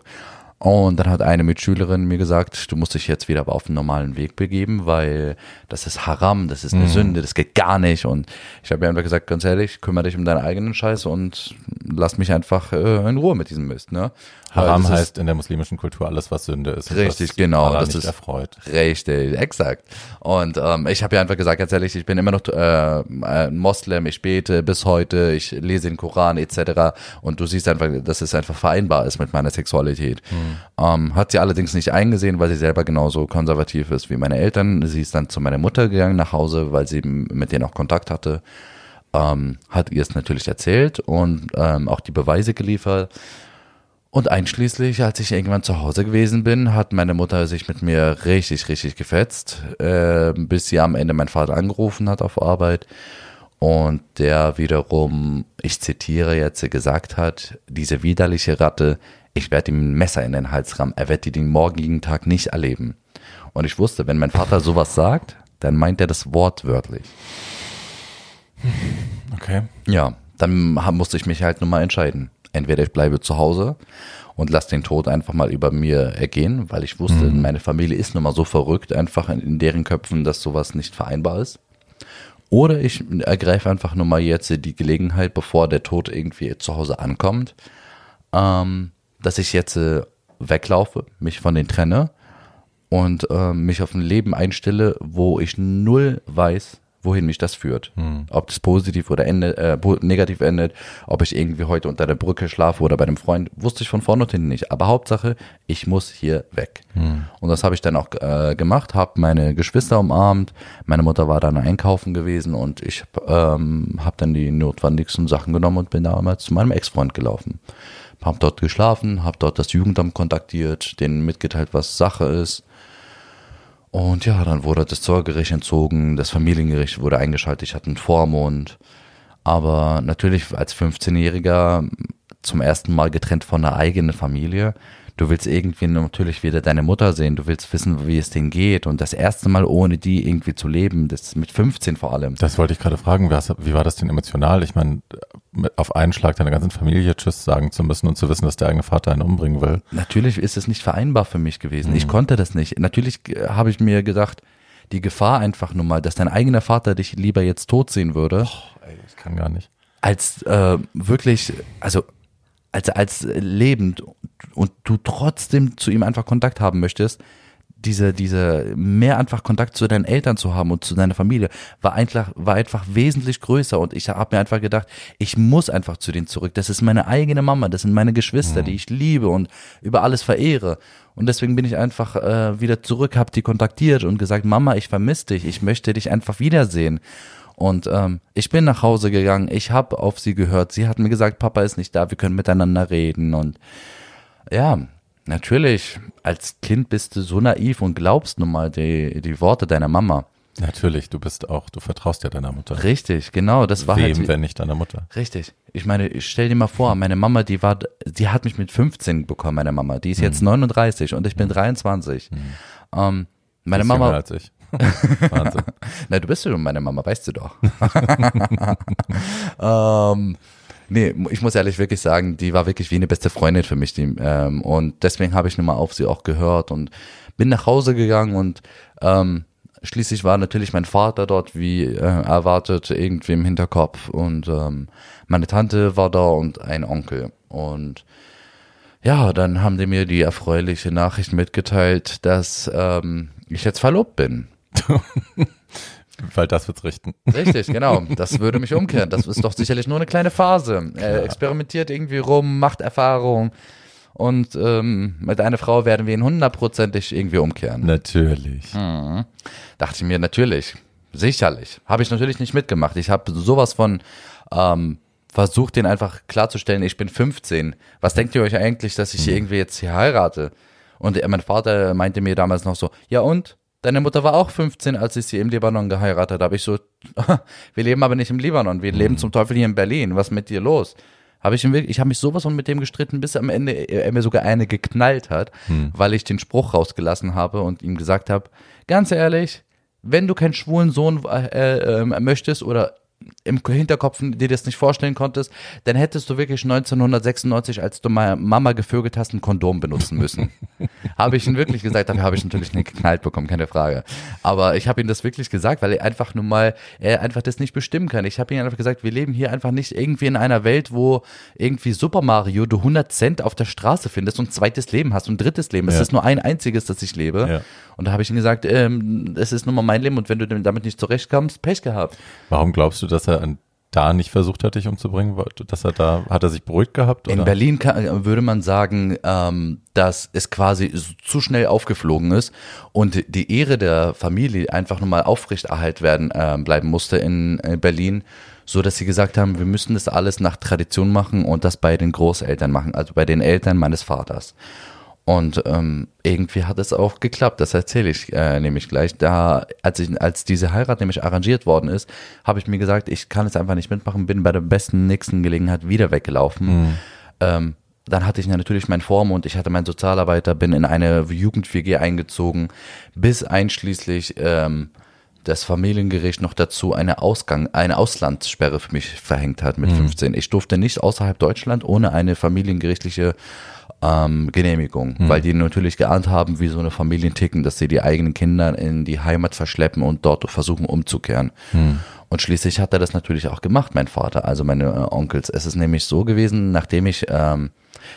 Und dann hat eine Mitschülerin mir gesagt, du musst dich jetzt wieder auf den normalen Weg begeben, weil das ist Haram, das ist eine Sünde, das geht gar nicht. Und ich habe ihr einfach gesagt, ganz ehrlich, kümmere dich um deinen eigenen Scheiß und lass mich einfach äh, in Ruhe mit diesem Mist. Ne? Haram heißt in der muslimischen Kultur alles, was Sünde ist. Richtig, genau, Allah das ist- erfreut. Richtig, exakt. Und ähm, ich habe ja einfach gesagt, ganz ehrlich, ich bin immer noch äh, ein Moslem, ich bete bis heute, ich lese den Koran etc. Und du siehst einfach, dass es einfach vereinbar ist mit meiner Sexualität. Ähm, hat sie allerdings nicht eingesehen, weil sie selber genauso konservativ ist wie meine Eltern. Sie ist dann zu meiner Mutter gegangen nach Hause, weil sie mit denen auch Kontakt hatte. Ähm, hat ihr es natürlich erzählt und ähm, auch die Beweise geliefert. Und einschließlich, als ich irgendwann zu Hause gewesen bin, hat meine Mutter sich mit mir richtig, richtig gefetzt, äh, bis sie am Ende mein Vater angerufen hat auf Arbeit und der wiederum, ich zitiere jetzt, gesagt hat, diese widerliche Ratte, ich werde ihm ein Messer in den Hals rammen, er wird die den morgigen Tag nicht erleben. Und ich wusste, wenn mein Vater sowas sagt, dann meint er das wortwörtlich. Okay. Ja, dann musste ich mich halt nur mal entscheiden. Entweder ich bleibe zu Hause und lasse den Tod einfach mal über mir ergehen, weil ich wusste, meine Familie ist nun mal so verrückt, einfach in, in deren Köpfen, dass sowas nicht vereinbar ist. Oder ich ergreife einfach nur mal jetzt die Gelegenheit, bevor der Tod irgendwie zu Hause ankommt, ähm, dass ich jetzt äh, weglaufe, mich von denen trenne und ähm, mich auf ein Leben einstelle, wo ich null weiß, wohin mich das führt. Ob das positiv oder ende, äh, negativ endet, ob ich irgendwie heute unter der Brücke schlafe oder bei einem Freund, wusste ich von vorne und hinten nicht. Aber Hauptsache, ich muss hier weg. Und das habe ich dann auch äh, gemacht, habe meine Geschwister umarmt, meine Mutter war dann einkaufen gewesen und ich ähm, habe dann die notwendigsten Sachen genommen und bin damals zu meinem Ex-Freund gelaufen. Hab dort geschlafen, hab dort das Jugendamt kontaktiert, denen mitgeteilt, was Sache ist. Und ja, dann wurde das Zollgericht entzogen, das Familiengericht wurde eingeschaltet, ich hatte einen Vormund. Aber natürlich als 15-Jähriger zum ersten Mal getrennt von der eigenen Familie. Du willst irgendwie natürlich wieder deine Mutter sehen, du willst wissen, wie es denen geht. Und das erste Mal ohne die irgendwie zu leben, das mit 15 vor allem. Das wollte ich gerade fragen. Wie war das denn emotional? Ich meine, auf einen Schlag deiner ganzen Familie Tschüss sagen zu müssen und zu wissen, dass der eigene Vater einen umbringen will. Natürlich ist es nicht vereinbar für mich gewesen. Ich konnte das nicht. Natürlich äh, habe ich mir gedacht, die Gefahr einfach nur mal, dass dein eigener Vater dich lieber jetzt tot sehen würde, Ey, ich kann gar nicht. als äh, wirklich, also als, als lebend und du trotzdem zu ihm einfach Kontakt haben möchtest, diese, diese mehr einfach Kontakt zu deinen Eltern zu haben und zu deiner Familie, war einfach, war einfach wesentlich größer. Und ich habe mir einfach gedacht, ich muss einfach zu denen zurück. Das ist meine eigene Mama, das sind meine Geschwister, die ich liebe und über alles verehre. Und deswegen bin ich einfach äh, wieder zurück, habe die kontaktiert und gesagt, Mama, ich vermisse dich, ich möchte dich einfach wiedersehen. Und ähm, ich bin nach Hause gegangen, ich habe auf sie gehört, sie hat mir gesagt, Papa ist nicht da, wir können miteinander reden. Und ja, natürlich, als Kind bist du so naiv und glaubst nun mal die, die Worte deiner Mama. Natürlich, du bist auch, du vertraust ja deiner Mutter. Richtig, genau, das war Wem, halt. wenn nicht deiner Mutter? Richtig. Ich meine, ich stell dir mal vor, meine Mama, die war, die hat mich mit 15 bekommen, meine Mama. Die ist jetzt 39 und ich bin 23. Ähm, meine Mama, jünger als ich. Wahnsinn. Na, du bist ja meine Mama, weißt du doch. ähm, Nee, ich muss ehrlich wirklich sagen, die war wirklich wie eine beste Freundin für mich. Die, ähm, und deswegen habe ich nun mal auf sie auch gehört und bin nach Hause gegangen und ähm, schließlich war natürlich mein Vater dort, wie äh, erwartet, irgendwie im Hinterkopf und ähm, meine Tante war da und ein Onkel. Und ja, dann haben die mir die erfreuliche Nachricht mitgeteilt, dass ähm, ich jetzt verlobt bin. Weil das wird's richten. Richtig, genau. Das würde mich umkehren. Das ist doch sicherlich nur eine kleine Phase. Er experimentiert irgendwie rum, macht Erfahrung. Und ähm, mit einer Frau werden wir ihn hundertprozentig irgendwie umkehren. Natürlich. Mhm. Dachte ich mir, natürlich. Sicherlich. Habe ich natürlich nicht mitgemacht. Ich habe sowas von ähm, versucht, den einfach klarzustellen, ich bin 15. Was denkt ihr euch eigentlich, dass ich irgendwie jetzt hier heirate? Und mein Vater meinte mir damals noch so, ja und? Deine Mutter war auch 15, als ich sie im Libanon geheiratet habe. Ich so, wir leben aber nicht im Libanon, wir leben zum Teufel hier in Berlin. Was ist mit dir los? Habe ich, ich habe mich sowas von mit dem gestritten, bis am Ende er mir sogar eine geknallt hat, weil ich den Spruch rausgelassen habe und ihm gesagt habe, ganz ehrlich, wenn du keinen schwulen Sohn äh, äh, möchtest oder im Hinterkopf dir das nicht vorstellen konntest, dann hättest du wirklich 1996, als du mal Mama gevögelt hast, ein Kondom benutzen müssen. habe ich ihn wirklich gesagt, dafür habe ich natürlich nicht geknallt bekommen, keine Frage. Aber ich habe ihm das wirklich gesagt, weil er einfach nun mal, er einfach das nicht bestimmen kann. Ich habe ihm einfach gesagt, wir leben hier einfach nicht irgendwie in einer Welt, wo irgendwie Super Mario du 100 Cent auf der Straße findest und ein zweites Leben hast und ein drittes Leben. Es Ja. ist nur ein einziges, das ich lebe. Ja. Und da habe ich ihm gesagt, ähm, es ist nun mal mein Leben und wenn du damit nicht zurechtkommst, Pech gehabt. Warum glaubst du, dass er an, da nicht versucht hat, dich umzubringen? Dass er da, hat er sich beruhigt gehabt? Oder? In Berlin kann, würde man sagen, ähm, dass es quasi zu schnell aufgeflogen ist und die Ehre der Familie einfach nochmal aufrechterhalten werden äh, bleiben musste in äh, Berlin, so dass sie gesagt haben, wir müssen das alles nach Tradition machen und das bei den Großeltern machen, also bei den Eltern meines Vaters. Und ähm, irgendwie hat es auch geklappt, das erzähle ich äh, nämlich gleich. Da, als ich, als diese Heirat nämlich arrangiert worden ist, habe ich mir gesagt, ich kann es einfach nicht mitmachen, bin bei der besten nächsten Gelegenheit wieder weggelaufen. Ähm, dann hatte ich natürlich meinen Vormund, ich hatte meinen Sozialarbeiter, bin in eine Jugend-WG eingezogen, bis einschließlich ähm, das Familiengericht noch dazu eine Ausgang, eine Auslandssperre für mich verhängt hat mit 15. Ich durfte nicht außerhalb Deutschland ohne eine familiengerichtliche ähm, Genehmigung, weil die natürlich geahnt haben, wie so eine Familien ticken, dass sie die eigenen Kinder in die Heimat verschleppen und dort versuchen umzukehren. Und schließlich hat er das natürlich auch gemacht, mein Vater, also meine äh, Onkels. Es ist nämlich so gewesen, nachdem ich ähm,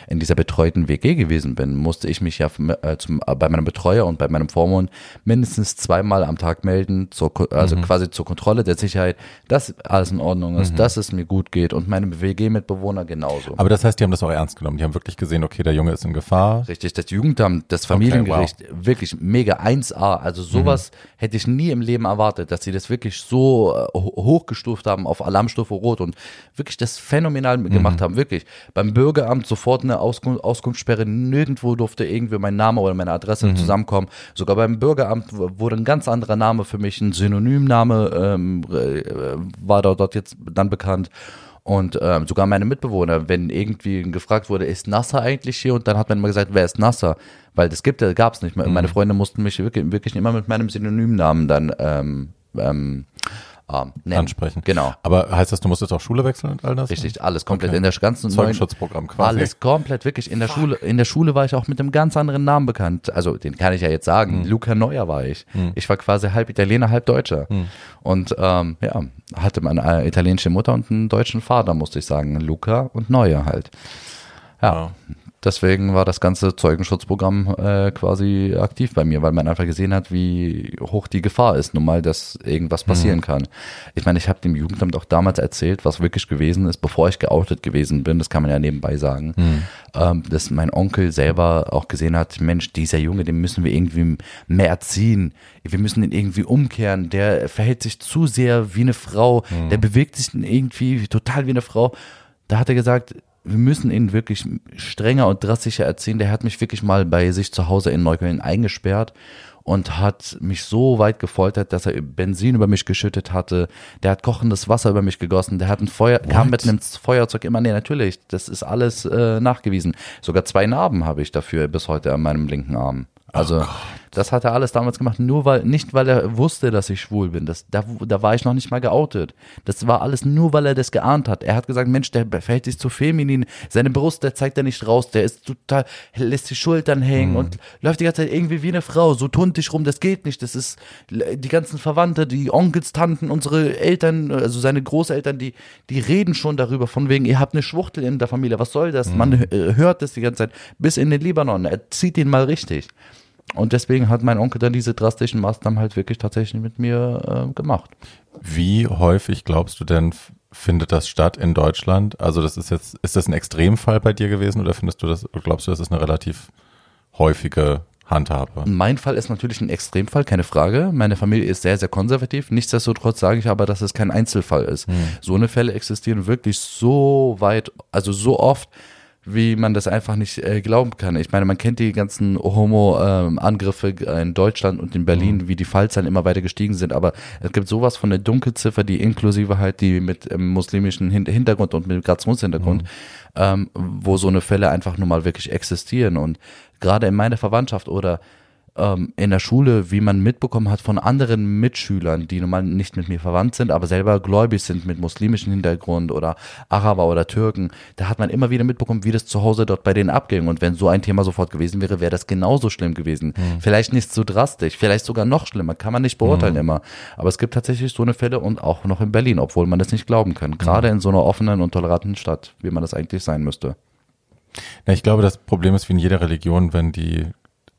in dieser betreuten WG gewesen bin, musste ich mich ja äh, zum, äh, bei meinem Betreuer und bei meinem Vormund mindestens zweimal am Tag melden, zur, also quasi zur Kontrolle der Sicherheit, dass alles in Ordnung ist, dass es mir gut geht und meine WG-Mitbewohner genauso. Aber das heißt, die haben das auch ernst genommen. Die haben wirklich gesehen, okay, der Junge ist in Gefahr. Richtig, das Jugendamt, das Familiengericht, wirklich mega 1A. Also sowas hätte ich nie im Leben erwartet, dass sie das wirklich so äh, ho- hochgestuft haben auf Alarmstufe Rot und wirklich das phänomenal gemacht haben. Wirklich. Beim Bürgeramt sofort eine Auskunft, Auskunftssperre. Nirgendwo durfte irgendwie mein Name oder meine Adresse zusammenkommen. Sogar beim Bürgeramt wurde ein ganz anderer Name für mich, ein Synonymname ähm, äh, war dort, dort jetzt dann bekannt. Und ähm, sogar meine Mitbewohner, wenn irgendwie gefragt wurde, ist Nasser eigentlich hier? Und dann hat man immer gesagt, wer ist Nasser? Weil das gibt, gab es nicht mehr. Meine Freunde mussten mich wirklich, wirklich immer mit meinem Synonymnamen dann ähm, ähm, ähm, nennen. Ansprechen. Genau. Aber heißt das, du musstest auch Schule wechseln und all das? Richtig, alles komplett Okay. in der ganzen neuen, Zeugenschutzprogramm quasi. alles komplett wirklich in der Schule. In der Schule war ich auch mit einem ganz anderen Namen bekannt. Also den kann ich ja jetzt sagen. Hm. Luca Neuer war ich. Ich war quasi halb Italiener, halb Deutscher. Hm. Und ähm, ja, hatte man eine italienische Mutter und einen deutschen Vater, musste ich sagen. Luca und Neuer halt. Ja. Ja. Deswegen war das ganze Zeugenschutzprogramm äh, quasi aktiv bei mir, weil man einfach gesehen hat, wie hoch die Gefahr ist, nun mal, dass irgendwas passieren kann. Ich meine, ich habe dem Jugendamt auch damals erzählt, was wirklich gewesen ist, bevor ich geoutet gewesen bin, das kann man ja nebenbei sagen, ähm, dass mein Onkel selber auch gesehen hat, Mensch, dieser Junge, den müssen wir irgendwie mehr erziehen, wir müssen ihn irgendwie umkehren, der verhält sich zu sehr wie eine Frau, der bewegt sich irgendwie total wie eine Frau. Da hat er gesagt, wir müssen ihn wirklich strenger und drastischer erziehen. Der hat mich wirklich mal bei sich zu Hause in Neukölln eingesperrt und hat mich so weit gefoltert, dass er Benzin über mich geschüttet hatte. Der hat kochendes Wasser über mich gegossen. Der hat ein Feuer, kam mit einem Feuerzeug immer. Nee, natürlich, das ist alles äh, nachgewiesen. Sogar zwei Narben habe ich dafür bis heute an meinem linken Arm. Also das hat er alles damals gemacht, nur weil, nicht weil er wusste, dass ich schwul bin. Das, da, da war ich noch nicht mal geoutet. Das war alles nur, weil er das geahnt hat. Er hat gesagt, Mensch, der verhält sich zu feminin. Seine Brust, der zeigt er nicht raus. Der ist total, lässt die Schultern hängen und läuft die ganze Zeit irgendwie wie eine Frau, so tuntig rum. Das geht nicht. Das ist die ganzen Verwandte, die Onkels, Tanten, unsere Eltern, also seine Großeltern, die, die reden schon darüber, von wegen, ihr habt eine Schwuchtel in der Familie. Was soll das? Man äh, hört das die ganze Zeit bis in den Libanon. Er zieht ihn mal richtig. Und deswegen hat mein Onkel dann diese drastischen Maßnahmen halt wirklich tatsächlich mit mir äh, gemacht. Wie häufig glaubst du denn, findet das statt in Deutschland? Also das ist jetzt, ist das ein Extremfall bei dir gewesen oder findest du das, glaubst du, das ist eine relativ häufige Handhabe? Mein Fall ist natürlich ein Extremfall, keine Frage. Meine Familie ist sehr, sehr konservativ. Nichtsdestotrotz sage ich aber, dass es kein Einzelfall ist. So eine Fälle existieren wirklich so weit, also so oft, wie man das einfach nicht äh, glauben kann. Ich meine, man kennt die ganzen Homo-Angriffe in Deutschland und in Berlin, wie die Fallzahlen immer weiter gestiegen sind. Aber es gibt sowas von der Dunkelziffer, die inklusive halt die mit ähm, muslimischem Hin Hintergrund und Migrationshintergrund, ähm, wo so eine Fälle einfach nur mal wirklich existieren. Und gerade in meiner Verwandtschaft oder ähm, in der Schule, wie man mitbekommen hat von anderen Mitschülern, die normal nicht mit mir verwandt sind, aber selber gläubig sind mit muslimischem Hintergrund oder Araber oder Türken, da hat man immer wieder mitbekommen, wie das zu Hause dort bei denen abging. Und wenn so ein Thema sofort gewesen wäre, wäre das genauso schlimm gewesen. Vielleicht nicht so drastisch, vielleicht sogar noch schlimmer, kann man nicht beurteilen immer. Aber es gibt tatsächlich so eine Fälle und auch noch in Berlin, obwohl man das nicht glauben kann. Gerade in so einer offenen und toleranten Stadt, wie man das eigentlich sein müsste. Ja, ich glaube, das Problem ist wie in jeder Religion, wenn die,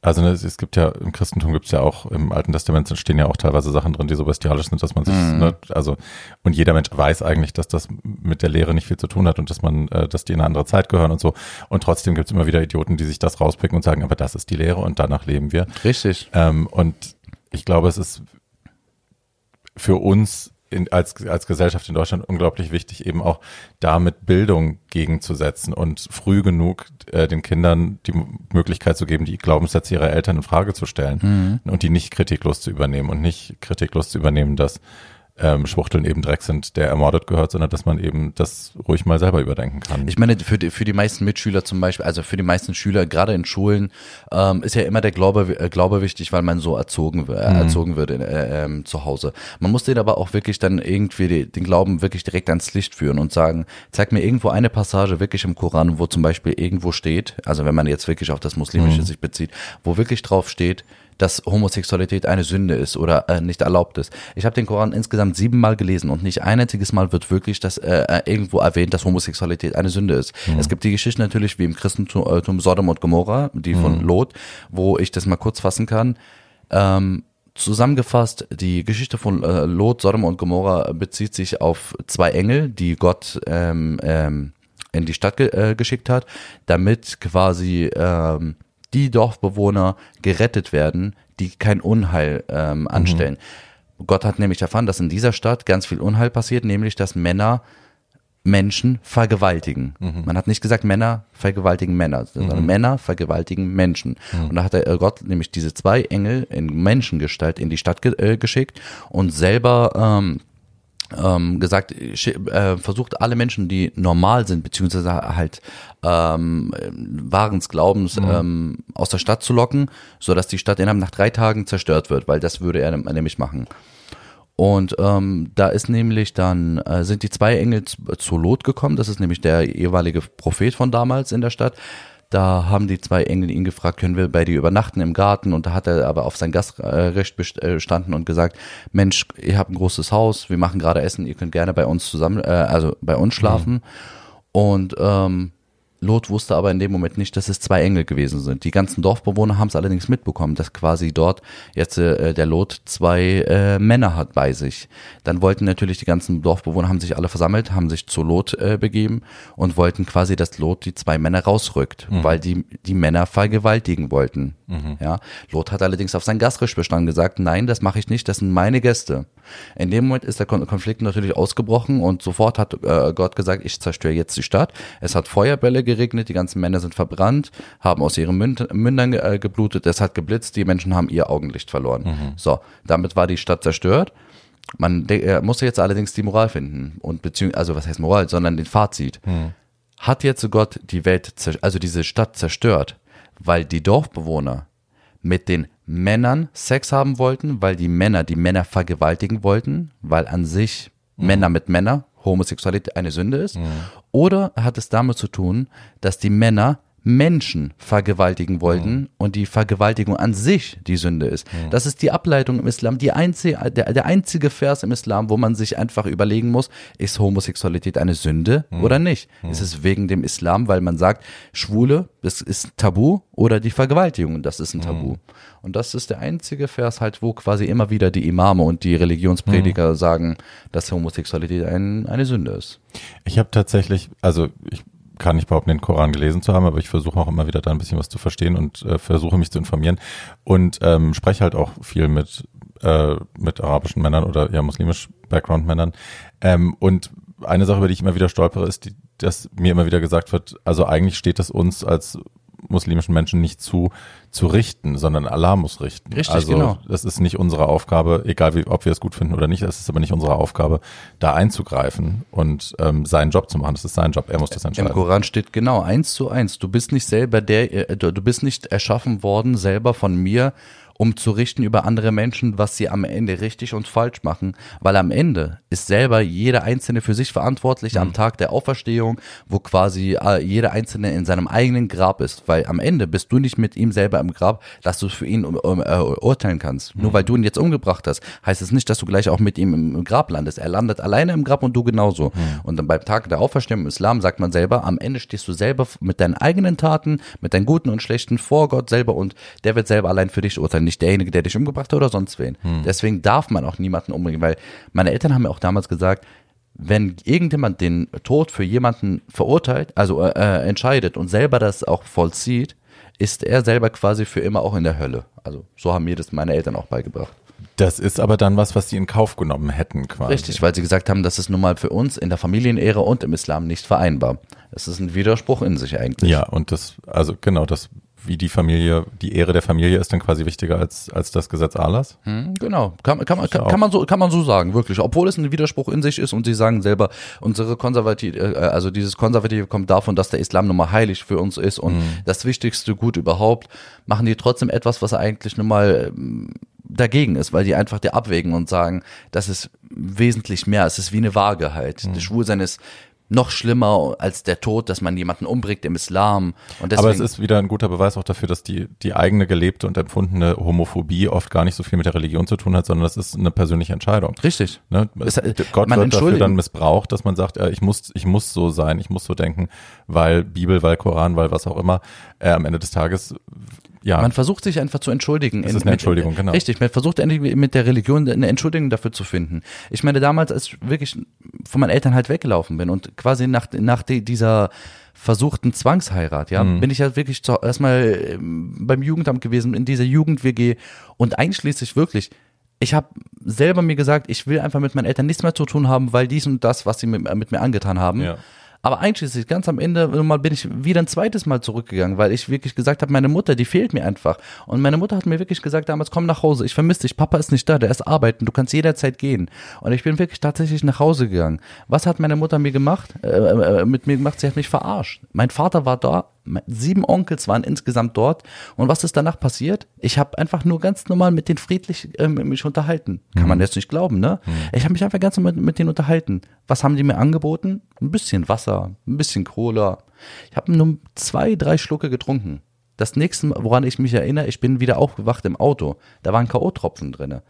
also ne, es, gibt ja, im Christentum gibt es ja auch, im Alten Testament stehen ja auch teilweise Sachen drin, die so bestialisch sind, dass man sich, ne, also, und jeder Mensch weiß eigentlich, dass das mit der Lehre nicht viel zu tun hat und dass man, äh, dass die in eine andere Zeit gehören und so. Und trotzdem gibt es immer wieder Idioten, die sich das rauspicken und sagen, aber das ist die Lehre und danach leben wir. Richtig. Ähm, und ich glaube, es ist für uns in, als, als Gesellschaft in Deutschland unglaublich wichtig, eben auch damit Bildung gegenzusetzen und früh genug äh, den Kindern die Möglichkeit zu geben, die Glaubenssätze ihrer Eltern in Frage zu stellen und die nicht kritiklos zu übernehmen und nicht kritiklos zu übernehmen, dass ähm, Schwuchteln eben Dreck sind, der ermordet gehört, sondern dass man eben das ruhig mal selber überdenken kann. Ich meine, für die, für die meisten Mitschüler zum Beispiel, also für die meisten Schüler, gerade in Schulen, ähm, ist ja immer der Glaube, äh, Glaube wichtig, weil man so erzogen, äh, erzogen wird in, äh, ähm, zu Hause. Man muss den aber auch wirklich dann irgendwie die, den Glauben wirklich direkt ans Licht führen und sagen, zeig mir irgendwo eine Passage wirklich im Koran, wo zum Beispiel irgendwo steht, also wenn man jetzt wirklich auf das Muslimische sich bezieht, wo wirklich drauf steht, dass Homosexualität eine Sünde ist oder äh, nicht erlaubt ist. Ich habe den Koran insgesamt siebenmal gelesen und nicht ein einziges Mal wird wirklich das äh, äh, irgendwo erwähnt, dass Homosexualität eine Sünde ist. Es gibt die Geschichte natürlich wie im Christentum äh, Sodom und Gomorra, die von Lot, wo ich das mal kurz fassen kann. Ähm, zusammengefasst, die Geschichte von äh, Lot, Sodom und Gomorra bezieht sich auf zwei Engel, die Gott ähm, ähm, in die Stadt ge äh, geschickt hat, damit quasi ähm, die Dorfbewohner gerettet werden, die kein Unheil ähm, anstellen. Gott hat nämlich erfahren, dass in dieser Stadt ganz viel Unheil passiert, nämlich dass Männer Menschen vergewaltigen. Man hat nicht gesagt, Männer vergewaltigen Männer, sondern Männer vergewaltigen Menschen. Und da hat der Gott nämlich diese zwei Engel in Menschengestalt in die Stadt ge äh, geschickt und selber ähm, ähm, gesagt, äh, versucht alle Menschen, die normal sind, beziehungsweise halt ähm, wahren Glaubens ähm, aus der Stadt zu locken, so dass die Stadt innerhalb nach drei Tagen zerstört wird, weil das würde er nämlich machen. Und ähm, da ist nämlich dann, äh, sind die zwei Engel zu, zu Lot gekommen, das ist nämlich der jeweilige Prophet von damals in der Stadt. Da haben die zwei Engel ihn gefragt, können wir bei dir übernachten im Garten? Und da hat er aber auf sein Gastrecht best- äh, bestanden und gesagt, Mensch, ihr habt ein großes Haus, wir machen gerade Essen, ihr könnt gerne bei uns zusammen, äh, also bei uns schlafen. Und ähm, Lot wusste aber in dem Moment nicht, dass es zwei Engel gewesen sind. Die ganzen Dorfbewohner haben es allerdings mitbekommen, dass quasi dort jetzt äh, der Lot zwei äh, Männer hat bei sich. Dann wollten natürlich die ganzen Dorfbewohner, haben sich alle versammelt, haben sich zu Lot äh, begeben und wollten quasi, dass Lot die zwei Männer rausrückt, weil die die Männer vergewaltigen wollten. Ja, Lot hat allerdings auf sein Gastrecht bestanden gesagt, nein, das mache ich nicht, das sind meine Gäste. In dem Moment ist der Kon Konflikt natürlich ausgebrochen und sofort hat äh, Gott gesagt, ich zerstöre jetzt die Stadt. Es hat Feuerbälle geregnet, die ganzen Männer sind verbrannt, haben aus ihren Münd Mündern äh, geblutet, es hat geblitzt, die Menschen haben ihr Augenlicht verloren. So, damit war die Stadt zerstört. Man er musste jetzt allerdings die Moral finden und beziehungsweise, also was heißt Moral, sondern den Fazit. Hat jetzt Gott die Welt, also diese Stadt zerstört, weil die Dorfbewohner mit den Männern Sex haben wollten, weil die Männer die Männer vergewaltigen wollten, weil an sich Männer mit Männer Homosexualität eine Sünde ist. Oder hat es damit zu tun, dass die Männer Menschen vergewaltigen wollten und die Vergewaltigung an sich die Sünde ist. Das ist die Ableitung im Islam, die einzige, der, der einzige Vers im Islam, wo man sich einfach überlegen muss, ist Homosexualität eine Sünde oder nicht? Ist es wegen dem Islam, weil man sagt, Schwule, das ist tabu oder die Vergewaltigung, das ist ein Tabu. Und das ist der einzige Vers halt, wo quasi immer wieder die Imame und die Religionsprediger sagen, dass Homosexualität ein, eine Sünde ist. Ich habe tatsächlich, also ich kann nicht behaupten, den Koran gelesen zu haben, aber ich versuche auch immer wieder da ein bisschen was zu verstehen und äh, versuche mich zu informieren und ähm, spreche halt auch viel mit äh, mit arabischen Männern oder ja muslimisch Background Männern ähm, und eine Sache, über die ich immer wieder stolpere, ist, die, dass mir immer wieder gesagt wird, also eigentlich steht es uns als muslimischen Menschen nicht zu, zu richten, sondern Allah muss richten. Richtig, also genau. das ist nicht unsere Aufgabe, egal wie, ob wir es gut finden oder nicht, das ist aber nicht unsere Aufgabe, da einzugreifen und ähm, seinen Job zu machen. Das ist sein Job, er muss das Im entscheiden. Koran steht genau eins zu eins. Du bist nicht selber der, äh, du bist nicht erschaffen worden selber von mir, um zu richten über andere Menschen, was sie am Ende richtig und falsch machen. Weil am Ende ist selber jeder Einzelne für sich verantwortlich Mhm. am Tag der Auferstehung, wo quasi äh, jeder Einzelne in seinem eigenen Grab ist. Weil am Ende bist du nicht mit ihm selber im Grab, dass du für ihn um, um, äh, urteilen kannst. Mhm. Nur weil du ihn jetzt umgebracht hast, heißt es nicht, dass du gleich auch mit ihm im, im Grab landest. Er landet alleine im Grab und du genauso. Mhm. Und dann beim Tag der Auferstehung im Islam sagt man selber, am Ende stehst du selber mit deinen eigenen Taten, mit deinen guten und schlechten vor Gott selber und der wird selber allein für dich urteilen, nicht derjenige, der dich umgebracht hat oder sonst wen. Deswegen darf man auch niemanden umbringen, weil meine Eltern haben mir auch damals gesagt, wenn irgendjemand den Tod für jemanden verurteilt, also äh, äh, entscheidet und selber das auch vollzieht, ist er selber quasi für immer auch in der Hölle. Also so haben mir das meine Eltern auch beigebracht. Das ist aber dann was, was sie in Kauf genommen hätten quasi. Richtig, weil sie gesagt haben, das ist nun mal für uns in der Familienehre und im Islam nicht vereinbar. Das ist ein Widerspruch in sich eigentlich. Ja, und das, also genau, das, wie die Familie, die Ehre der Familie ist dann quasi wichtiger als, als das Gesetz Allahs. Hm, Genau, kann, kann, man, kann, kann, man so, kann man so sagen, wirklich. Obwohl es ein Widerspruch in sich ist und sie sagen selber, unsere konservative, äh, also dieses Konservative kommt davon, dass der Islam nun mal heilig für uns ist und das wichtigste Gut überhaupt, machen die trotzdem etwas, was eigentlich nun mal ähm, dagegen ist, weil die einfach die abwägen und sagen, das ist wesentlich mehr, es ist wie eine Waage halt. Das Schwulsein ist noch schlimmer als der Tod, dass man jemanden umbringt im Islam. Und deswegen, Aber es ist wieder ein guter Beweis auch dafür, dass die, die eigene gelebte und empfundene Homophobie oft gar nicht so viel mit der Religion zu tun hat, sondern das ist eine persönliche Entscheidung. richtig. Ne? Es- äh, Gott wird dafür dann missbraucht, dass man sagt, äh, ich muss, ich muss so sein, ich muss so denken, weil Bibel, weil Koran, weil was auch immer. Äh, am Ende des Tages, ja, Man versucht sich einfach zu entschuldigen. Es ist eine Entschuldigung, genau. Richtig, man versucht endlich mit der Religion eine Entschuldigung dafür zu finden. Ich meine, damals, als ich wirklich von meinen Eltern halt weggelaufen bin und quasi nach, nach die, dieser versuchten Zwangsheirat, ja, Mhm. bin ich ja wirklich zu, erstmal ähm, beim Jugendamt gewesen, in dieser Jugend-WG und einschließlich wirklich, ich habe selber mir gesagt, ich will einfach mit meinen Eltern nichts mehr zu tun haben, weil dies und das, was sie mit, mit mir angetan haben. Ja. Aber einschließlich, ganz am Ende mal bin ich wieder ein zweites Mal zurückgegangen, weil ich wirklich gesagt habe, meine Mutter, die fehlt mir einfach. Und meine Mutter hat mir wirklich gesagt damals, komm nach Hause, ich vermisse dich, Papa ist nicht da, der ist arbeiten, du kannst jederzeit gehen. Und ich bin wirklich tatsächlich nach Hause gegangen. Was hat meine Mutter mir gemacht, äh, äh, mit mir gemacht? Sie hat mich verarscht. Mein Vater war da, sieben Onkels waren insgesamt dort. Und was ist danach passiert? Ich habe einfach nur ganz normal mit denen friedlich ähm, mich unterhalten. Kann man jetzt nicht glauben, ne? Ich habe mich einfach ganz normal mit, mit denen unterhalten. Was haben die mir angeboten? Ein bisschen Wasser, ein bisschen Cola. Ich habe nur zwei, drei Schlucke getrunken. Das nächste, woran ich mich erinnere, ich bin wieder aufgewacht im Auto. Da waren K.O.-Tropfen drinne.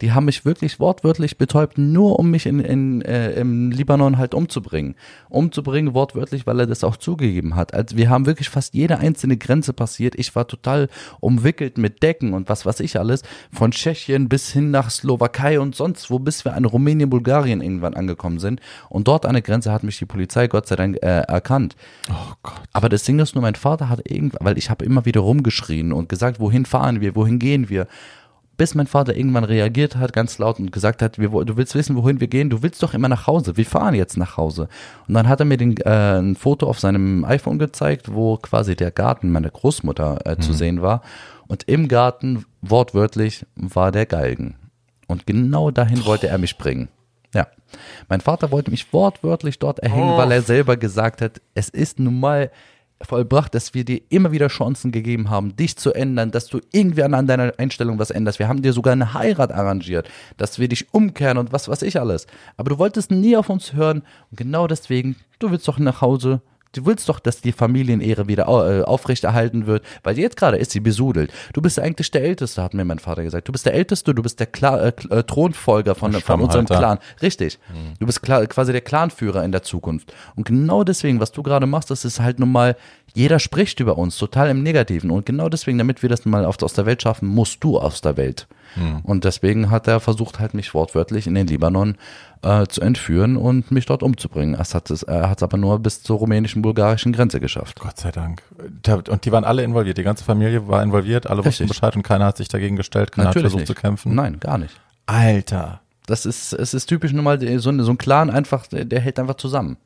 Die haben mich wirklich wortwörtlich betäubt, nur um mich in, in, äh, im Libanon halt umzubringen. Umzubringen wortwörtlich, weil er das auch zugegeben hat. Also wir haben wirklich fast jede einzelne Grenze passiert. Ich war total umwickelt mit Decken und was weiß ich alles. Von Tschechien bis hin nach Slowakei und sonst wo, bis wir an Rumänien, Bulgarien irgendwann angekommen sind. Und dort an der Grenze hat mich die Polizei Gott sei Dank äh, erkannt. oh Gott. Aber das Ding ist nur, mein Vater hat irgendwann, weil ich habe immer wieder rumgeschrien und gesagt, wohin fahren wir, wohin gehen wir. Bis mein Vater irgendwann reagiert hat, ganz laut und gesagt hat, wir, du willst wissen, wohin wir gehen, du willst doch immer nach Hause, wir fahren jetzt nach Hause. Und dann hat er mir den, äh, ein Foto auf seinem iPhone gezeigt, wo quasi der Garten meiner Großmutter äh, zu sehen war. Und im Garten, wortwörtlich, war der Galgen. Und genau dahin wollte er mich bringen. Ja. Mein Vater wollte mich wortwörtlich dort erhängen, weil er selber gesagt hat, es ist nun mal vollbracht, dass wir dir immer wieder Chancen gegeben haben, dich zu ändern, dass du irgendwie an, deiner Einstellung was änderst. Wir haben dir sogar eine Heirat arrangiert, dass wir dich umkehren und was weiß ich alles. Aber du wolltest nie auf uns hören und genau deswegen, du willst doch nach Hause, Du willst doch, dass die Familienehre wieder äh, aufrechterhalten wird, weil jetzt gerade ist sie besudelt. Du bist eigentlich der Älteste, hat mir mein Vater gesagt. Du bist der Älteste, du bist der Kla äh, äh Thronfolger von, von unserem Clan. Richtig. Mhm. Du bist quasi der Clanführer in der Zukunft. Und genau deswegen, was du gerade machst, das ist halt nun mal jeder spricht über uns, total im Negativen. Und genau deswegen, damit wir das mal aus der Welt schaffen, musst du aus der Welt. Hm. Und deswegen hat er versucht, halt mich wortwörtlich in den Libanon äh, zu entführen und mich dort umzubringen. Er hat es er aber nur bis zur rumänischen, bulgarischen Grenze geschafft. Gott sei Dank. Und die waren alle involviert, die ganze Familie war involviert, alle Richtig. wussten Bescheid und keiner hat sich dagegen gestellt, keiner Natürlich hat versucht nicht. zu kämpfen. Nein, gar nicht. Alter. Das ist, es ist typisch nun mal so, so ein Clan einfach, der, der hält einfach zusammen.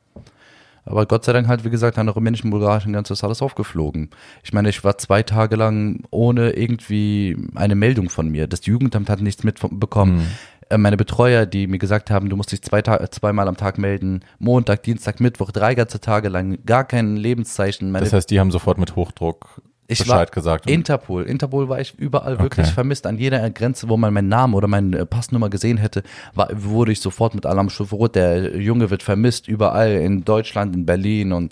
Aber Gott sei Dank halt, wie gesagt, an der rumänischen, bulgarischen Grenze ist alles aufgeflogen. Ich meine, ich war zwei Tage lang ohne irgendwie eine Meldung von mir. Das Jugendamt hat nichts mitbekommen. Mhm. Äh, meine Betreuer, die mir gesagt haben, du musst dich zwei zweimal am Tag melden, Montag, Dienstag, Mittwoch, drei ganze Tage lang, gar kein Lebenszeichen. Meine das heißt, die haben sofort mit Hochdruck ich Bescheid war gesagt. Interpol. Interpol war ich überall wirklich okay. vermisst. An jeder Grenze, wo man meinen Namen oder meine Passnummer gesehen hätte, war, wurde ich sofort mit Alarm Rot. Der Junge wird vermisst überall in Deutschland, in Berlin und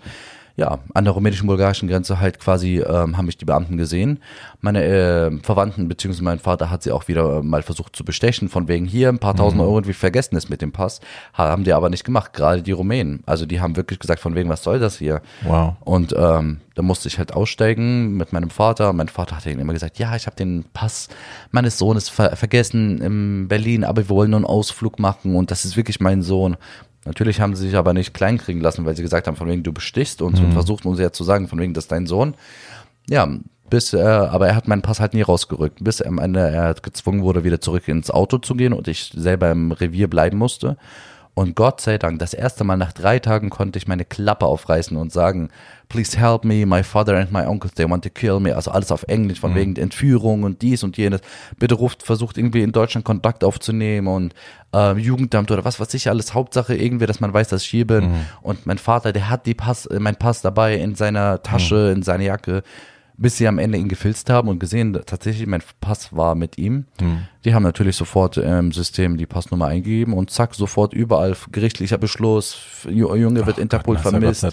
ja, an der rumänischen bulgarischen Grenze halt quasi ähm, haben mich die Beamten gesehen. Meine äh, Verwandten beziehungsweise mein Vater hat sie auch wieder äh, mal versucht zu bestechen, von wegen hier ein paar tausend mhm. Euro und wir vergessen es mit dem Pass. Haben die aber nicht gemacht, gerade die Rumänen. Also die haben wirklich gesagt, von wegen, was soll das hier? Wow. Und ähm, da musste ich halt aussteigen mit meinem Vater. Mein Vater hat immer gesagt, ja, ich habe den Pass meines Sohnes ver vergessen in Berlin, aber wir wollen nur einen Ausflug machen und das ist wirklich mein Sohn. Natürlich haben sie sich aber nicht kleinkriegen lassen, weil sie gesagt haben, von wegen du bestichst uns mhm. und versucht uns ja zu sagen, von wegen das ist dein Sohn. Ja, bis, äh, aber er hat meinen Pass halt nie rausgerückt, bis er am Ende er gezwungen wurde, wieder zurück ins Auto zu gehen und ich selber im Revier bleiben musste. Und Gott sei Dank, das erste Mal nach drei Tagen konnte ich meine Klappe aufreißen und sagen, please help me, my father and my uncle, they want to kill me. Also alles auf Englisch, von mhm. wegen Entführung und dies und jenes. Bitte ruft, versucht irgendwie in Deutschland Kontakt aufzunehmen und äh, Jugendamt oder was weiß ich alles. Hauptsache irgendwie, dass man weiß, dass ich hier bin. Mhm. Und mein Vater, der hat die Pass, mein Pass dabei in seiner Tasche, mhm. in seiner Jacke bis sie am Ende ihn gefilzt haben und gesehen, tatsächlich mein Pass war mit ihm. Hm. Die haben natürlich sofort im System die Passnummer eingegeben und zack, sofort überall gerichtlicher Beschluss, Junge wird Ach, Interpol Gott, vermisst.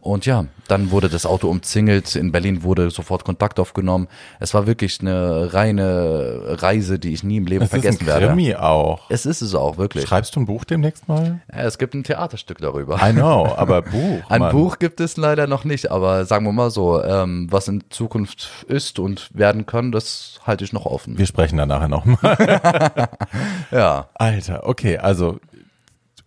Und ja, dann wurde das Auto umzingelt. In Berlin wurde sofort Kontakt aufgenommen. Es war wirklich eine reine Reise, die ich nie im Leben es vergessen ist ein Krimi werde. auch. Es ist es auch, wirklich. Schreibst du ein Buch demnächst mal? Ja, es gibt ein Theaterstück darüber. I know, aber Buch. ein Mann. Buch gibt es leider noch nicht, aber sagen wir mal so, ähm, was in Zukunft ist und werden kann, das halte ich noch offen. Wir sprechen da nachher nochmal. ja. Alter, okay, also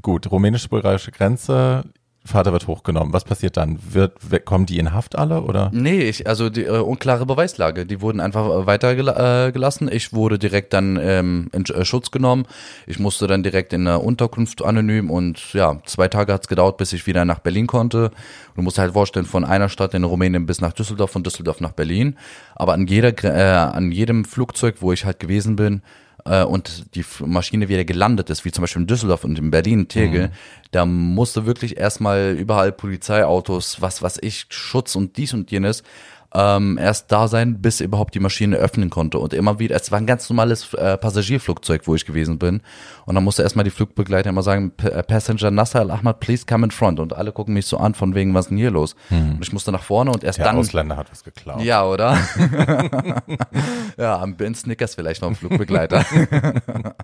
gut, rumänisch-bulgarische Grenze, Vater wird hochgenommen. Was passiert dann? Wird, kommen die in Haft alle oder? Nee, ich, also die äh, unklare Beweislage. Die wurden einfach weitergelassen. Äh, ich wurde direkt dann ähm, in äh, Schutz genommen. Ich musste dann direkt in der Unterkunft anonym und ja, zwei Tage hat's gedauert, bis ich wieder nach Berlin konnte. Du musst halt vorstellen, von einer Stadt in Rumänien bis nach Düsseldorf, von Düsseldorf nach Berlin. Aber an jeder, äh, an jedem Flugzeug, wo ich halt gewesen bin, äh, und die Maschine wieder gelandet ist, wie zum Beispiel in Düsseldorf und in Berlin, Tegel, mhm. da musste wirklich erstmal überall Polizeiautos, was was ich, Schutz und dies und jenes ähm, erst da sein, bis überhaupt die Maschine öffnen konnte. Und immer wieder, es war ein ganz normales äh, Passagierflugzeug, wo ich gewesen bin. Und dann musste erstmal die Flugbegleiter immer sagen, äh, Passenger Nasser Al-Ahmad, please come in front. Und alle gucken mich so an, von wegen, was ist denn hier los? Hm. Und ich musste nach vorne und erst Der dann. Der Ausländer hat was geklaut. Ja, oder? ja, am Ben Snickers vielleicht vom Flugbegleiter.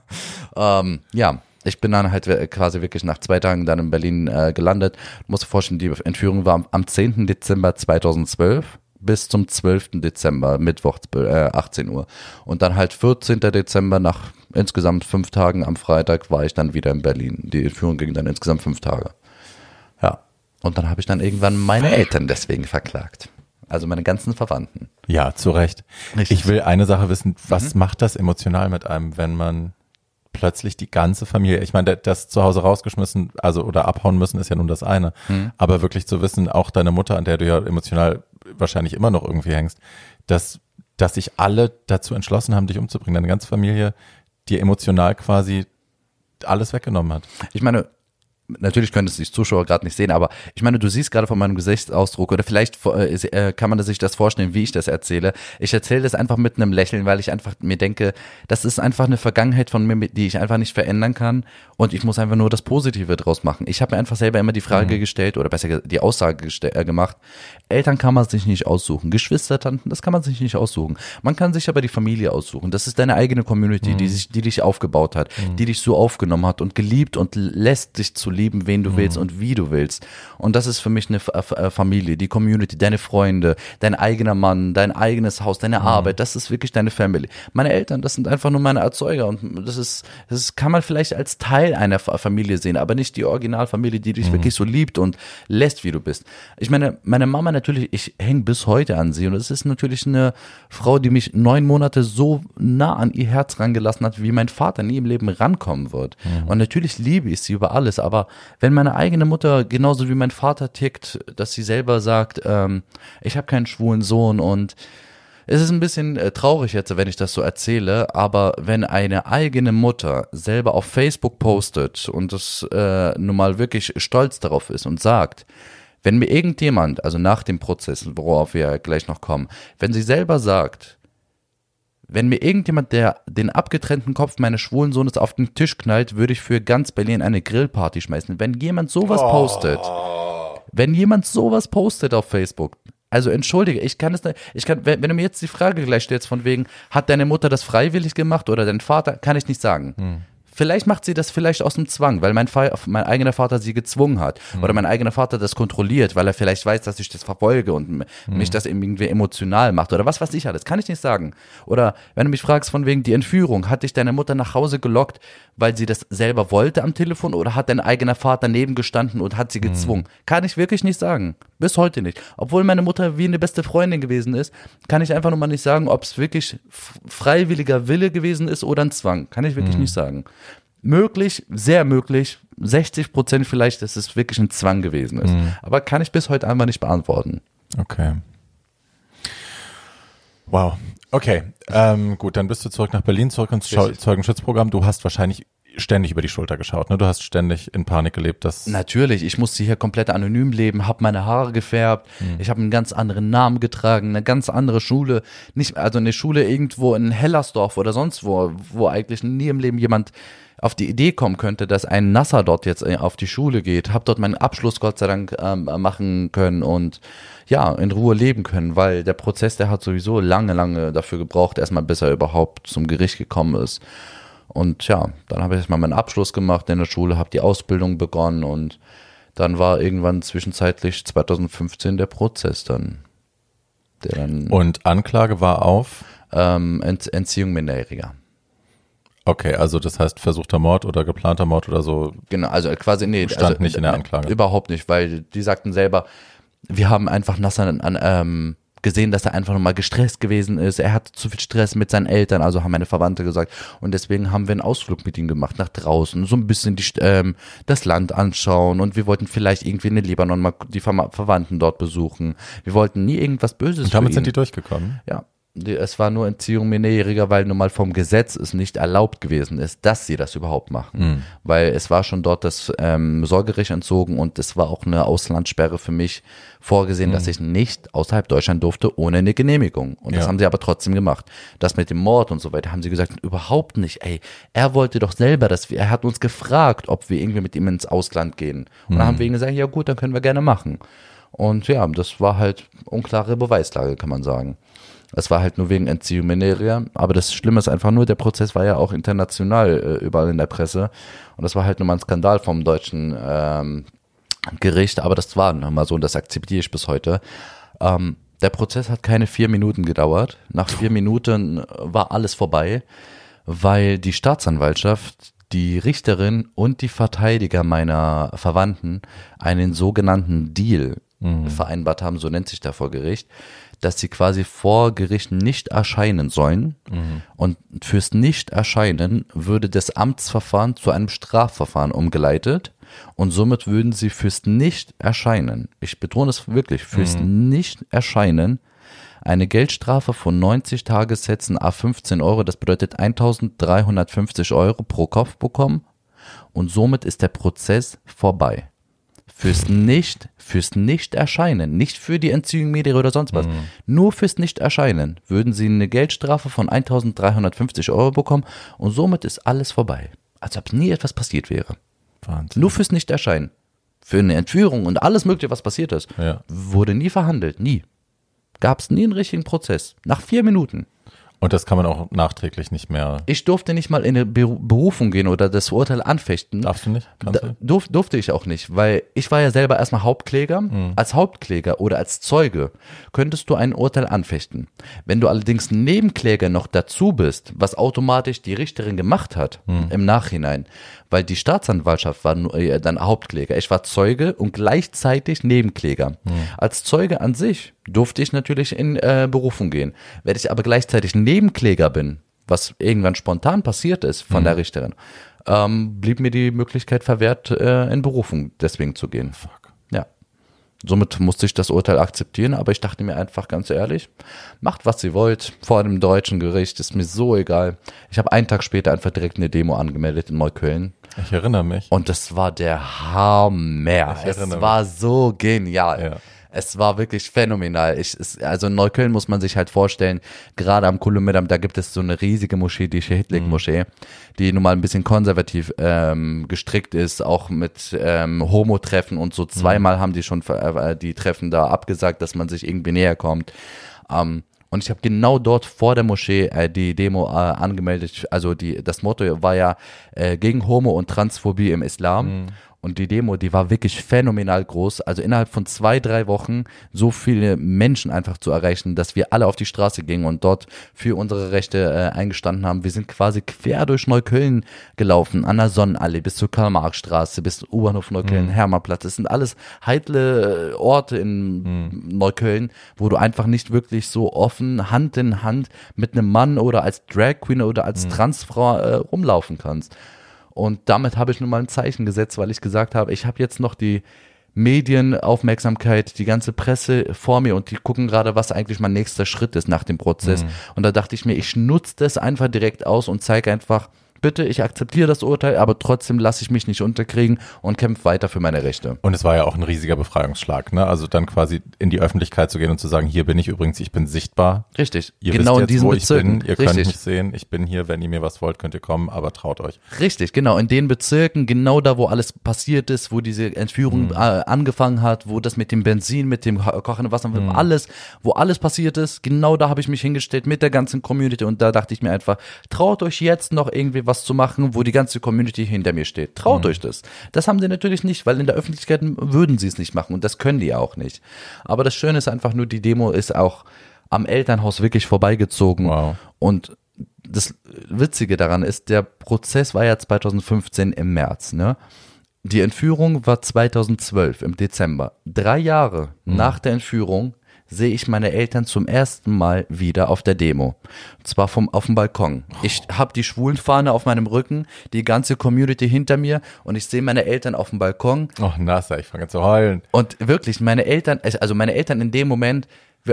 ähm, ja, ich bin dann halt quasi wirklich nach zwei Tagen dann in Berlin äh, gelandet. Du musst dir vorstellen, die Entführung war am 10. Dezember 2012 bis zum 12. Dezember, Mittwoch, äh, 18 Uhr. Und dann halt 14. Dezember nach insgesamt fünf Tagen am Freitag war ich dann wieder in Berlin. Die Führung ging dann insgesamt fünf Tage. Ja. Und dann habe ich dann irgendwann meine Eltern deswegen verklagt. Also meine ganzen Verwandten. Ja, zu Recht. Richtig. Ich will eine Sache wissen, was mhm. macht das emotional mit einem, wenn man plötzlich die ganze Familie, ich meine, das zu Hause rausgeschmissen, also oder abhauen müssen, ist ja nun das eine. Mhm. Aber wirklich zu wissen, auch deine Mutter, an der du ja emotional wahrscheinlich immer noch irgendwie hängst, dass, dass sich alle dazu entschlossen haben, dich umzubringen, deine ganze Familie dir emotional quasi alles weggenommen hat. Ich meine, natürlich können es die Zuschauer gerade nicht sehen, aber ich meine, du siehst gerade von meinem Gesichtsausdruck oder vielleicht äh, äh, kann man sich das vorstellen, wie ich das erzähle. Ich erzähle das einfach mit einem Lächeln, weil ich einfach mir denke, das ist einfach eine Vergangenheit von mir, die ich einfach nicht verändern kann und ich muss einfach nur das Positive draus machen. Ich habe mir einfach selber immer die Frage mhm. gestellt oder besser die Aussage äh, gemacht, Eltern kann man sich nicht aussuchen, Geschwister, Tanten, das kann man sich nicht aussuchen. Man kann sich aber die Familie aussuchen. Das ist deine eigene Community, mhm. die sich, die dich aufgebaut hat, mhm. die dich so aufgenommen hat und geliebt und lässt dich zu lieben, wen du mhm. willst und wie du willst. Und das ist für mich eine äh, Familie, die Community, deine Freunde, dein eigener Mann, dein eigenes Haus, deine mhm. Arbeit. Das ist wirklich deine Family. Meine Eltern, das sind einfach nur meine Erzeuger und das ist, das kann man vielleicht als Teil einer Familie sehen, aber nicht die Originalfamilie, die dich mhm. wirklich so liebt und lässt, wie du bist. Ich meine, meine Mama natürlich, ich hänge bis heute an sie und es ist natürlich eine Frau, die mich neun Monate so nah an ihr Herz rangelassen hat, wie mein Vater nie im Leben rankommen wird. Mhm. Und natürlich liebe ich sie über alles, aber wenn meine eigene Mutter genauso wie mein Vater tickt, dass sie selber sagt, ähm, ich habe keinen schwulen Sohn und es ist ein bisschen äh, traurig jetzt, wenn ich das so erzähle, aber wenn eine eigene Mutter selber auf Facebook postet und das äh, nun mal wirklich stolz darauf ist und sagt, wenn mir irgendjemand, also nach dem Prozess, worauf wir gleich noch kommen, wenn sie selber sagt, wenn mir irgendjemand der den abgetrennten Kopf meines schwulen Sohnes auf den Tisch knallt, würde ich für ganz Berlin eine Grillparty schmeißen. Wenn jemand sowas oh. postet, wenn jemand sowas postet auf Facebook, also entschuldige, ich kann es nicht, ich kann, wenn, wenn, du mir jetzt die Frage gleich stellst von wegen, hat deine Mutter das freiwillig gemacht oder dein Vater, kann ich nicht sagen. Hm. Vielleicht macht sie das vielleicht aus dem Zwang, weil mein, mein eigener Vater sie gezwungen hat. Mhm. Oder mein eigener Vater das kontrolliert, weil er vielleicht weiß, dass ich das verfolge und mhm. mich das irgendwie emotional macht. Oder was weiß ich alles. Kann ich nicht sagen. Oder wenn du mich fragst von wegen die Entführung, hat dich deine Mutter nach Hause gelockt, weil sie das selber wollte am Telefon oder hat dein eigener Vater nebengestanden und hat sie mhm. gezwungen? Mhm. Kann ich wirklich nicht sagen. Bis heute nicht. Obwohl meine Mutter wie eine beste Freundin gewesen ist, kann ich einfach nur mal nicht sagen, ob es wirklich freiwilliger Wille gewesen ist oder ein Zwang. Kann ich wirklich mhm. nicht sagen. Möglich, sehr möglich, 60 Prozent vielleicht, dass es wirklich ein Zwang gewesen ist. Mhm. Aber kann ich bis heute einfach nicht beantworten. Okay. Wow. Okay, ähm, gut, dann bist du zurück nach Berlin, zurück ins Zeugenschutzprogramm. Du hast wahrscheinlich ständig über die Schulter geschaut, ne? Du hast ständig in Panik gelebt, dass Natürlich, ich musste hier komplett anonym leben, habe meine Haare gefärbt, mhm. ich habe einen ganz anderen Namen getragen, eine ganz andere Schule, nicht also eine Schule irgendwo in Hellersdorf oder sonst wo, wo eigentlich nie im Leben jemand auf die Idee kommen könnte, dass ein Nasser dort jetzt äh, auf die Schule geht, habe dort meinen Abschluss Gott sei Dank ähm, machen können und ja, in Ruhe leben können, weil der Prozess, der hat sowieso lange, lange dafür gebraucht, erstmal bis er überhaupt zum Gericht gekommen ist. Und ja, dann habe ich erstmal meinen Abschluss gemacht in der Schule, habe die Ausbildung begonnen und dann war irgendwann zwischenzeitlich 2015 der Prozess dann. Der dann und Anklage war auf? Ähm, Ent Entziehung Minderjähriger. Okay, also das heißt versuchter Mord oder geplanter Mord oder so. Genau, also quasi nee, stand also, nicht in der Anklage. Überhaupt nicht, weil die sagten selber, wir haben einfach Nasser an, ähm, gesehen, dass er einfach nochmal gestresst gewesen ist. Er hatte zu viel Stress mit seinen Eltern, also haben meine Verwandte gesagt. Und deswegen haben wir einen Ausflug mit ihm gemacht nach draußen, so ein bisschen die, ähm, das Land anschauen. Und wir wollten vielleicht irgendwie in den Libanon mal die Ver Verwandten dort besuchen. Wir wollten nie irgendwas Böses. Und damit sind die durchgekommen? Ja es war nur Entziehung Minderjähriger, weil nun mal vom Gesetz es nicht erlaubt gewesen ist, dass sie das überhaupt machen. Mhm. Weil es war schon dort das ähm, Sorgerecht entzogen und es war auch eine Auslandssperre für mich vorgesehen, mhm. dass ich nicht außerhalb Deutschland durfte ohne eine Genehmigung. Und ja. das haben sie aber trotzdem gemacht. Das mit dem Mord und so weiter haben sie gesagt, überhaupt nicht. Ey, er wollte doch selber, dass wir, er hat uns gefragt, ob wir irgendwie mit ihm ins Ausland gehen. Und mhm. dann haben wir ihm gesagt, ja gut, dann können wir gerne machen. Und ja, das war halt unklare Beweislage, kann man sagen. Es war halt nur wegen Mineria. Aber das Schlimme ist einfach nur, der Prozess war ja auch international äh, überall in der Presse. Und das war halt nur mal ein Skandal vom deutschen ähm, Gericht. Aber das war nun mal so und das akzeptiere ich bis heute. Ähm, der Prozess hat keine vier Minuten gedauert. Nach vier Minuten war alles vorbei, weil die Staatsanwaltschaft, die Richterin und die Verteidiger meiner Verwandten einen sogenannten Deal mhm. vereinbart haben, so nennt sich der vor Gericht dass sie quasi vor Gericht nicht erscheinen sollen. Mhm. Und fürs Nicht-Erscheinen würde das Amtsverfahren zu einem Strafverfahren umgeleitet. Und somit würden sie fürs Nicht-Erscheinen, ich betone es wirklich, fürs mhm. Nicht-Erscheinen eine Geldstrafe von 90 Tagessätzen a 15 Euro, das bedeutet 1350 Euro pro Kopf bekommen Und somit ist der Prozess vorbei. Fürs nicht, fürs Nicht-Erscheinen, nicht für die Entziehung Media oder sonst was, nur fürs Nicht-Erscheinen würden sie eine Geldstrafe von 1350 Euro bekommen und somit ist alles vorbei. Als ob nie etwas passiert wäre. Wahnsinn. Nur fürs Nicht-Erscheinen. Für eine Entführung und alles Mögliche, was passiert ist, Ja. wurde nie verhandelt, nie. Gab es nie einen richtigen Prozess. Nach vier Minuten. Und das kann man auch nachträglich nicht mehr. Ich durfte nicht mal in eine Beru- Berufung gehen oder das Urteil anfechten. Darfst du nicht? Kannst du? durf, durfte ich auch nicht, weil ich war ja selber erstmal Hauptkläger. Mhm. Als Hauptkläger oder als Zeuge könntest du ein Urteil anfechten. Wenn du allerdings Nebenkläger noch dazu bist, was automatisch die Richterin gemacht hat Mhm. im Nachhinein, weil die Staatsanwaltschaft war nur, äh, dann Hauptkläger. Ich war Zeuge und gleichzeitig Nebenkläger. Mhm. Als Zeuge an sich durfte ich natürlich in äh, Berufung gehen. Wenn ich aber gleichzeitig Nebenkläger bin, was irgendwann spontan passiert ist von der Richterin, ähm, blieb mir die Möglichkeit verwehrt, äh, in Berufung deswegen zu gehen. Fuck. Ja. Somit musste ich das Urteil akzeptieren, aber ich dachte mir einfach ganz ehrlich, macht was ihr wollt, vor dem deutschen Gericht, ist mir so egal. Ich habe einen Tag später einfach direkt eine Demo angemeldet in Neukölln Ich erinnere mich. und das war der Hammer. Ich Es war so genial. Ja. Es war wirklich phänomenal. Ich, es, also in Neukölln muss man sich halt vorstellen, gerade am Kulumedam, da gibt es so eine riesige Moschee, die Shehitlik-Moschee, die nun mal ein bisschen konservativ ähm, gestrickt ist, auch mit ähm, Homo-Treffen und so. Zweimal haben die schon äh, die Treffen da abgesagt, dass man sich irgendwie näher kommt. Ähm, und ich habe genau dort vor der Moschee äh, die Demo äh, angemeldet. Also die, das Motto war ja äh, gegen Homo und Transphobie im Islam. Und die Demo, die war wirklich phänomenal groß. Also innerhalb von zwei, drei Wochen so viele Menschen einfach zu erreichen, dass wir alle auf die Straße gingen und dort für unsere Rechte äh, eingestanden haben. Wir sind quasi quer durch Neukölln gelaufen, an der Sonnenallee bis zur Karl-Marx-Straße, bis zum U-Bahnhof Neukölln, Hermannplatz. Das sind alles heitle äh, Orte in Neukölln, wo du einfach nicht wirklich so offen Hand in Hand mit einem Mann oder als Drag Queen oder als Transfrau äh, rumlaufen kannst. Und damit habe ich nun mal ein Zeichen gesetzt, weil ich gesagt habe, ich habe jetzt noch die Medienaufmerksamkeit, die ganze Presse vor mir und die gucken gerade, was eigentlich mein nächster Schritt ist nach dem Prozess. Und da dachte ich mir, ich nutze das einfach direkt aus und zeige einfach, bitte, ich akzeptiere das Urteil, aber trotzdem lasse ich mich nicht unterkriegen und kämpfe weiter für meine Rechte. Und es war ja auch ein riesiger Befreiungsschlag, ne? Also dann quasi in die Öffentlichkeit zu gehen und zu sagen, hier bin ich übrigens, ich bin sichtbar. Richtig, Ihr genau wisst in jetzt, diesen wo Bezirken. ich bin. Ihr könnt Richtig. mich sehen. Ich bin hier. Wenn ihr mir was wollt, könnt ihr kommen, aber traut euch. Richtig, genau. In den Bezirken, genau da, wo alles passiert ist, wo diese Entführung äh, angefangen hat, wo das mit dem Benzin, mit dem ko- kochenden Wasser, alles, wo alles passiert ist, genau da habe ich mich hingestellt mit der ganzen Community und da dachte ich mir einfach, traut euch jetzt noch irgendwie was zu machen, wo die ganze Community hinter mir steht. Traut euch das. Das haben sie natürlich nicht, weil in der Öffentlichkeit würden sie es nicht machen und das können die auch nicht. Aber das Schöne ist einfach nur, die Demo ist auch am Elternhaus wirklich vorbeigezogen Wow. und das Witzige daran ist, der Prozess war ja 2015 im März, ne? Die Entführung war 2012 im Dezember. Drei Jahre nach der Entführung sehe ich meine Eltern zum ersten Mal wieder auf der Demo. Und zwar vom, auf dem Balkon. Ich habe die Schwulenfahne auf meinem Rücken, die ganze Community hinter mir und ich sehe meine Eltern auf dem Balkon Oh, Nasa, ich fange zu heulen. und wirklich, meine Eltern, also meine Eltern in dem Moment,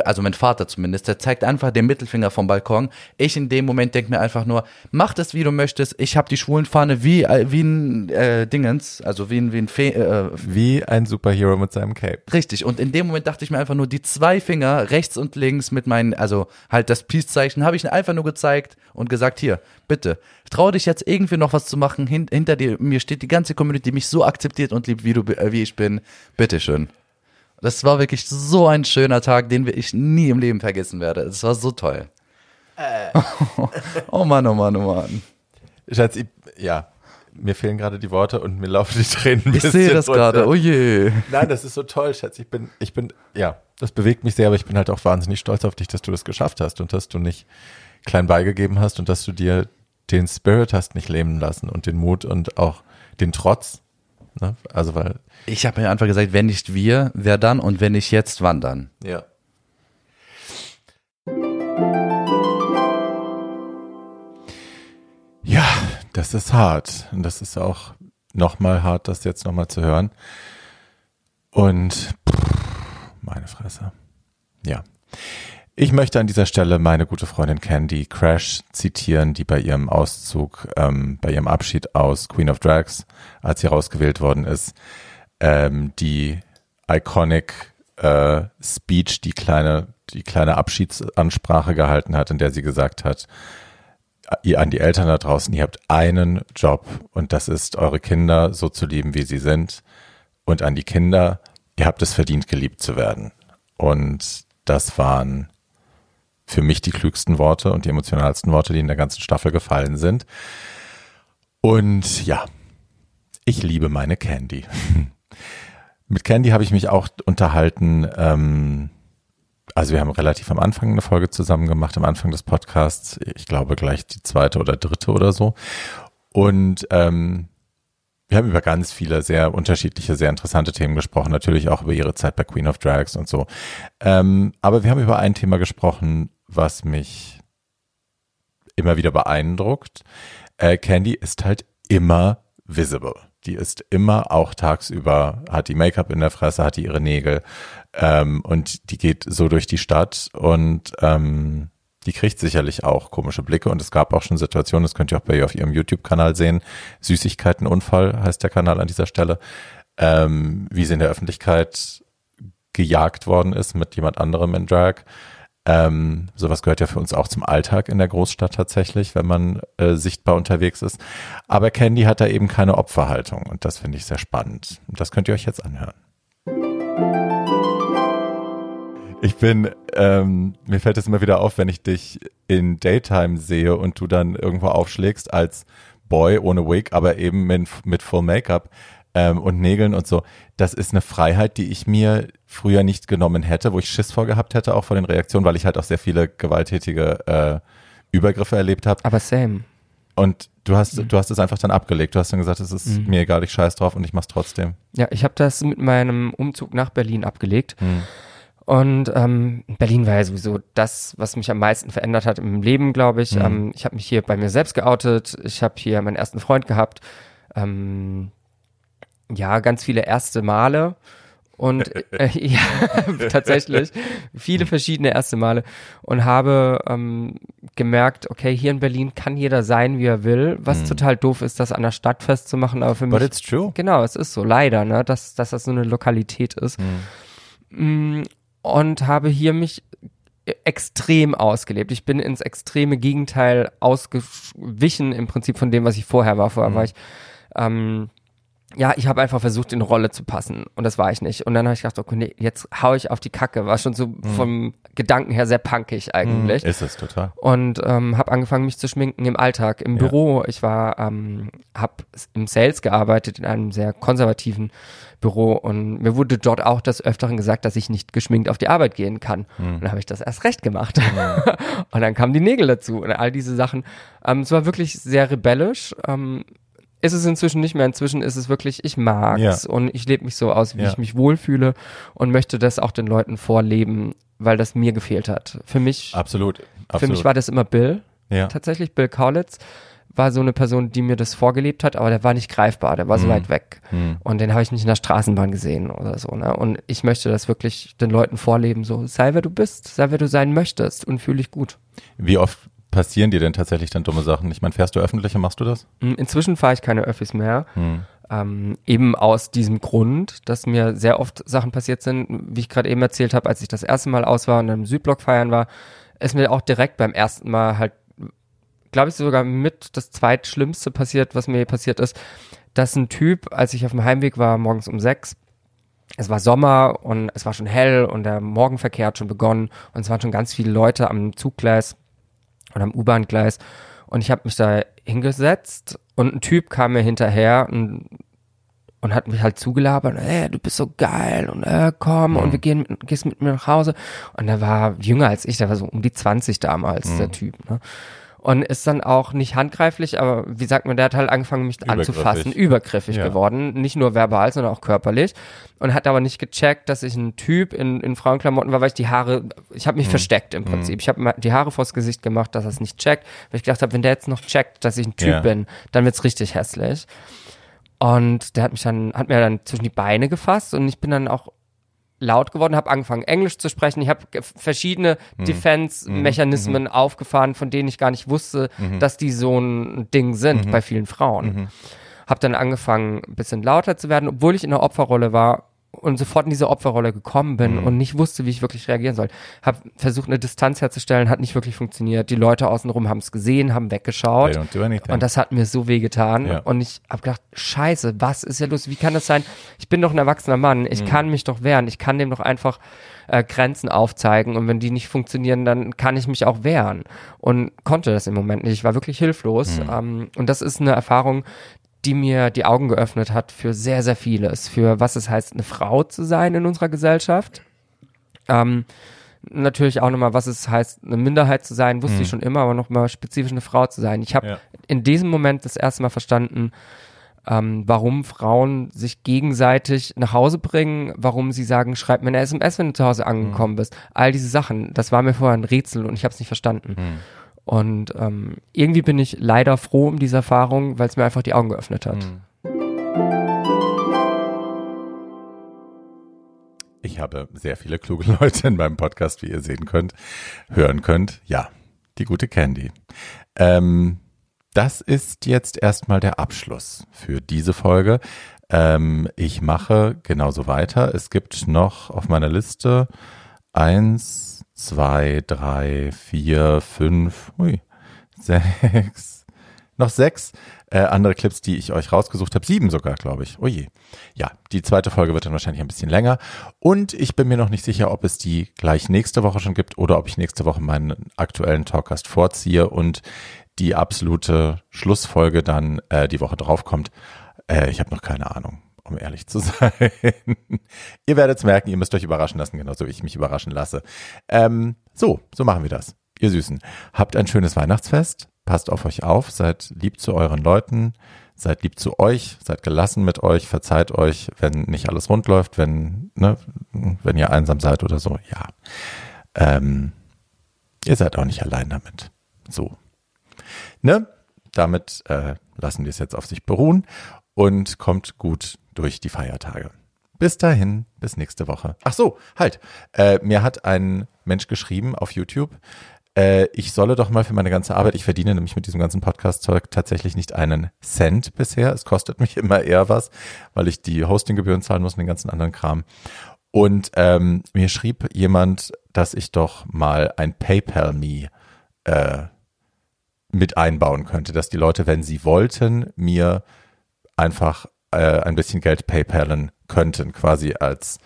also mein Vater zumindest, der zeigt einfach den Mittelfinger vom Balkon. Ich in dem Moment denke mir einfach nur, mach das, wie du möchtest. Ich habe die Schwulenfahne wie, äh, wie ein äh, Dingens, also wie ein, wie ein Fe äh, Wie ein Superhero mit seinem Cape. Richtig. Und in dem Moment dachte ich mir einfach nur, die zwei Finger rechts und links mit meinen, also halt das Peace-Zeichen, habe ich einfach nur gezeigt und gesagt, hier, bitte, trau dich jetzt irgendwie noch was zu machen. Hin, hinter dir, mir steht die ganze Community, die mich so akzeptiert und liebt, wie du, äh, wie ich bin. Bitteschön. Das war wirklich so ein schöner Tag, den ich nie im Leben vergessen werde. Das war so toll. oh Mann, oh Mann, oh Mann. Schatz, ich, ja, mir fehlen gerade die Worte und mir laufen die Tränen. ein Ich bisschen sehe das gerade. Oh je. Nein, das ist so toll, Schatz. Ich bin, ich bin, ja, das bewegt mich sehr, aber ich bin halt auch wahnsinnig stolz auf dich, dass du das geschafft hast und dass du nicht klein beigegeben hast und dass du dir den Spirit hast nicht lähmen lassen und den Mut und auch den Trotz. Ne? Also weil, Ich habe mir einfach gesagt, wenn nicht wir, wer dann? Und wenn nicht jetzt, wann dann? ja. Ja, das ist hart. Und das ist auch nochmal hart, das jetzt nochmal zu hören. Und pff, meine Fresse. Ja. Ich möchte an dieser Stelle meine gute Freundin Candy Crash zitieren, die bei ihrem Auszug, ähm, bei ihrem Abschied aus Queen of Drags, als sie rausgewählt worden ist, ähm, die iconic äh, Speech, die kleine, die kleine Abschiedsansprache gehalten hat, in der sie gesagt hat, ihr an die Eltern da draußen, ihr habt einen Job und das ist, eure Kinder so zu lieben, wie sie sind. Und an die Kinder, ihr habt es verdient, geliebt zu werden. Und das waren für mich die klügsten Worte und die emotionalsten Worte, die in der ganzen Staffel gefallen sind. Und ja, ich liebe meine Candy. Mit Candy habe ich mich auch unterhalten. Ähm, also wir haben relativ am Anfang eine Folge zusammen gemacht, am Anfang des Podcasts. Ich glaube gleich die zweite oder dritte oder so. Und ähm, wir haben über ganz viele sehr unterschiedliche, sehr interessante Themen gesprochen. Natürlich auch über ihre Zeit bei Queen of Drags und so. Ähm, aber wir haben über ein Thema gesprochen, was mich immer wieder beeindruckt. Äh, Candy ist halt immer visible. Die ist immer auch tagsüber, hat die Make-up in der Fresse, hat die ihre Nägel ähm, und die geht so durch die Stadt und ähm, die kriegt sicherlich auch komische Blicke und es gab auch schon Situationen, das könnt ihr auch bei ihr auf ihrem YouTube-Kanal sehen, Süßigkeitenunfall heißt der Kanal an dieser Stelle, ähm, wie sie in der Öffentlichkeit gejagt worden ist mit jemand anderem in Drag. Ähm, sowas gehört ja für uns auch zum Alltag in der Großstadt tatsächlich, wenn man äh, sichtbar unterwegs ist. Aber Candy hat da eben keine Opferhaltung und das finde ich sehr spannend. Das könnt ihr euch jetzt anhören. Ich bin, ähm, mir fällt es immer wieder auf, wenn ich dich in Daytime sehe und du dann irgendwo aufschlägst als Boy ohne Wig, aber eben mit, mit Full Make-up ähm, und Nägeln und so. Das ist eine Freiheit, die ich mir früher nicht genommen hätte, wo ich Schiss vorgehabt hätte, auch vor den Reaktionen, weil ich halt auch sehr viele gewalttätige äh, Übergriffe erlebt habe. Aber same. Und du hast, mhm. du hast es einfach dann abgelegt. Du hast dann gesagt, es ist mhm. mir egal, ich scheiß drauf und ich mach's trotzdem. Ja, ich habe das mit meinem Umzug nach Berlin abgelegt. Mhm. Und ähm, Berlin war ja sowieso das, was mich am meisten verändert hat im Leben, glaube ich. Mhm. Ähm, ich habe mich hier bei mir selbst geoutet. Ich habe hier meinen ersten Freund gehabt. Ähm, ja, ganz viele erste Male. Und äh, ja, tatsächlich viele verschiedene erste Male und habe ähm, gemerkt, okay, hier in Berlin kann jeder sein, wie er will, was mm. total doof ist, das an der Stadt festzumachen, aber für mich. But it's true. Genau, es ist so, leider, ne, dass, dass das so eine Lokalität ist. Mm. Und habe hier mich extrem ausgelebt. Ich bin ins extreme Gegenteil ausgewichen im Prinzip von dem, was ich vorher war. Vorher mm. war ich ähm, ja, ich habe einfach versucht, in Rolle zu passen und das war ich nicht. Und dann habe ich gedacht, okay, nee, jetzt hau ich auf die Kacke. War schon so mhm. vom Gedanken her sehr punkig eigentlich. Mhm, ist es total. Und ähm, habe angefangen, mich zu schminken im Alltag, im ja. Büro. Ich war, ähm, habe im Sales gearbeitet in einem sehr konservativen Büro und mir wurde dort auch des Öfteren gesagt, dass ich nicht geschminkt auf die Arbeit gehen kann. Mhm. Und dann habe ich das erst recht gemacht. Mhm. und dann kamen die Nägel dazu und all diese Sachen. Ähm, es war wirklich sehr rebellisch. Ähm, ist es inzwischen nicht mehr. Inzwischen ist es wirklich, ich mag's ja. und ich lebe mich so aus, wie ja. ich mich wohlfühle und möchte das auch den Leuten vorleben, weil das mir gefehlt hat. Für mich, absolut, absolut. für mich war das immer Bill. Ja. Tatsächlich Bill Kaulitz war so eine Person, die mir das vorgelebt hat, aber der war nicht greifbar, der war so mhm. weit weg. Mhm. Und den habe ich nicht in der Straßenbahn gesehen oder so. Ne? Und ich möchte das wirklich den Leuten vorleben, so sei wer du bist, sei wer du sein möchtest und fühle dich gut. Wie oft passieren dir denn tatsächlich dann dumme Sachen? Ich meine, fährst du öffentlich und machst du das? Mm, inzwischen fahre ich keine Öffis mehr. Hm. Ähm, eben aus diesem Grund, dass mir sehr oft Sachen passiert sind, wie ich gerade eben erzählt habe, als ich das erste Mal aus war und im Südblock feiern war, ist mir auch direkt beim ersten Mal halt, glaube ich, sogar mit das zweitschlimmste passiert, was mir passiert ist, dass ein Typ, als ich auf dem Heimweg war, morgens um sechs, es war Sommer und es war schon hell und der Morgenverkehr hat schon begonnen und es waren schon ganz viele Leute am Zuggleis oder am U-Bahn-Gleis. Und ich habe mich da hingesetzt und ein Typ kam mir hinterher und, und hat mich halt zugelabert, ey, du bist so geil und äh, komm mhm. und wir gehen, gehst mit mir nach Hause. Und der war jünger als ich, der war so um die 20 damals, mhm. der Typ. Ne? Und ist dann auch nicht handgreiflich, aber wie sagt man, der hat halt angefangen, mich anzufassen, übergriffig ja. geworden, nicht nur verbal, sondern auch körperlich und hat aber nicht gecheckt, dass ich ein Typ in, in Frauenklamotten war, weil ich die Haare, ich habe mich mhm. versteckt im Prinzip. Mhm. Ich habe die Haare vors Gesicht gemacht, dass er es nicht checkt, weil ich gedacht habe, wenn der jetzt noch checkt, dass ich ein Typ ja. bin, dann wird's richtig hässlich. Und der hat mich dann, hat mir dann zwischen die Beine gefasst und ich bin dann auch laut geworden, habe angefangen Englisch zu sprechen. Ich habe verschiedene Defense-Mechanismen aufgefahren, von denen ich gar nicht wusste, dass die so ein Ding sind bei vielen Frauen. Habe dann angefangen, ein bisschen lauter zu werden, obwohl ich in der Opferrolle war und sofort in diese Opferrolle gekommen bin und nicht wusste, wie ich wirklich reagieren soll. Habe versucht, eine Distanz herzustellen, hat nicht wirklich funktioniert. Die Leute außenrum haben es gesehen, haben weggeschaut. Und das hat mir so weh getan. Ja. Und ich habe gedacht, scheiße, was ist ja los? Wie kann das sein? Ich bin doch ein erwachsener Mann. Mhm. Ich kann mich doch wehren. Ich kann dem doch einfach äh, Grenzen aufzeigen. Und wenn die nicht funktionieren, dann kann ich mich auch wehren. Und konnte das im Moment nicht. Ich war wirklich hilflos. Mhm. Ähm, und das ist eine Erfahrung, die mir die Augen geöffnet hat für sehr, sehr vieles. Für was es heißt, eine Frau zu sein in unserer Gesellschaft. Ähm, natürlich auch nochmal, was es heißt, eine Minderheit zu sein, wusste ich schon immer, aber nochmal spezifisch eine Frau zu sein. Ich habe Ja. in diesem Moment das erste Mal verstanden, ähm, warum Frauen sich gegenseitig nach Hause bringen, warum sie sagen, schreib mir eine SMS, wenn du zu Hause angekommen bist. All diese Sachen, das war mir vorher ein Rätsel und ich habe es nicht verstanden. Und ähm, irgendwie bin ich leider froh um diese Erfahrung, weil es mir einfach die Augen geöffnet hat. Ich habe sehr viele kluge Leute in meinem Podcast, wie ihr sehen könnt, hören könnt. Ja, die gute Candy. Ähm, das ist jetzt erstmal der Abschluss für diese Folge. Ähm, ich mache genauso weiter. Es gibt noch auf meiner Liste eins, zwei, drei, vier, fünf, ui, sechs, noch sechs äh, andere Clips, die ich euch rausgesucht habe. Sieben sogar, glaube ich. Oh je. Ja, die zweite Folge wird dann wahrscheinlich ein bisschen länger. Und ich bin mir noch nicht sicher, ob es die gleich nächste Woche schon gibt oder ob ich nächste Woche meinen aktuellen Talkcast vorziehe und die absolute Schlussfolge dann äh, die Woche drauf kommt. Äh, ich habe noch keine Ahnung, um ehrlich zu sein. ihr werdet es merken, ihr müsst euch überraschen lassen, genauso wie ich mich überraschen lasse. Ähm, so, so machen wir das. Ihr Süßen, habt ein schönes Weihnachtsfest, passt auf euch auf, seid lieb zu euren Leuten, seid lieb zu euch, seid gelassen mit euch, verzeiht euch, wenn nicht alles rund läuft, wenn, ne, wenn ihr einsam seid oder so, ja. Ähm, ihr seid auch nicht allein damit. So. Ne? Damit äh, lassen wir es jetzt auf sich beruhen und kommt gut durch die Feiertage. Bis dahin, bis nächste Woche. Ach so, halt. Äh, mir hat ein Mensch geschrieben auf YouTube, äh, ich solle doch mal für meine ganze Arbeit, ich verdiene nämlich mit diesem ganzen Podcast-Zeug tatsächlich nicht einen Cent bisher. Es kostet mich immer eher was, weil ich die Hostinggebühren zahlen muss und den ganzen anderen Kram. Und ähm, mir schrieb jemand, dass ich doch mal ein PayPal-Me äh, mit einbauen könnte, dass die Leute, wenn sie wollten, mir einfach äh, ein bisschen Geld PayPalen könnten, quasi als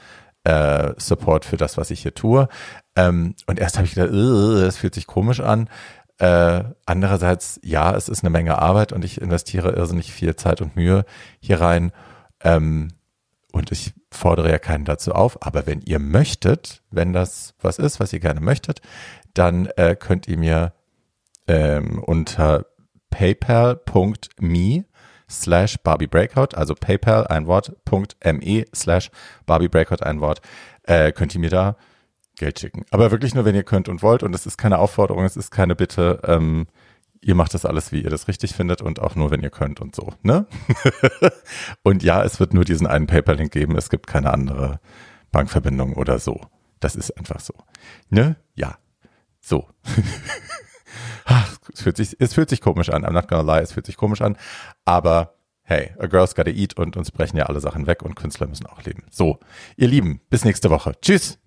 äh, Support für das, was ich hier tue. Ähm, und erst habe ich gedacht, "Ugh, das fühlt sich komisch an. Äh, andererseits, ja, es ist eine Menge Arbeit und ich investiere irrsinnig viel Zeit und Mühe hier rein. Ähm, und ich fordere ja keinen dazu auf. Aber wenn ihr möchtet, wenn das was ist, was ihr gerne möchtet, dann äh, könnt ihr mir ähm, unter paypal.me slash Barbie Breakout, also PayPal ein Wort, .me slash Barbie Breakout ein Wort, äh, könnt ihr mir da Geld schicken. Aber wirklich nur, wenn ihr könnt und wollt und es ist keine Aufforderung, es ist keine Bitte, ähm, ihr macht das alles, wie ihr das richtig findet und auch nur, wenn ihr könnt und so, ne? und ja, es wird nur diesen einen PayPal-Link geben, es gibt keine andere Bankverbindung oder so. Das ist einfach so. Ne? Ja. So. Es fühlt sich, es fühlt sich komisch an. I'm not gonna lie, es fühlt sich komisch an. Aber hey, a girl's gotta eat und uns brechen ja alle Sachen weg und Künstler müssen auch leben. So, ihr Lieben, bis nächste Woche. Tschüss.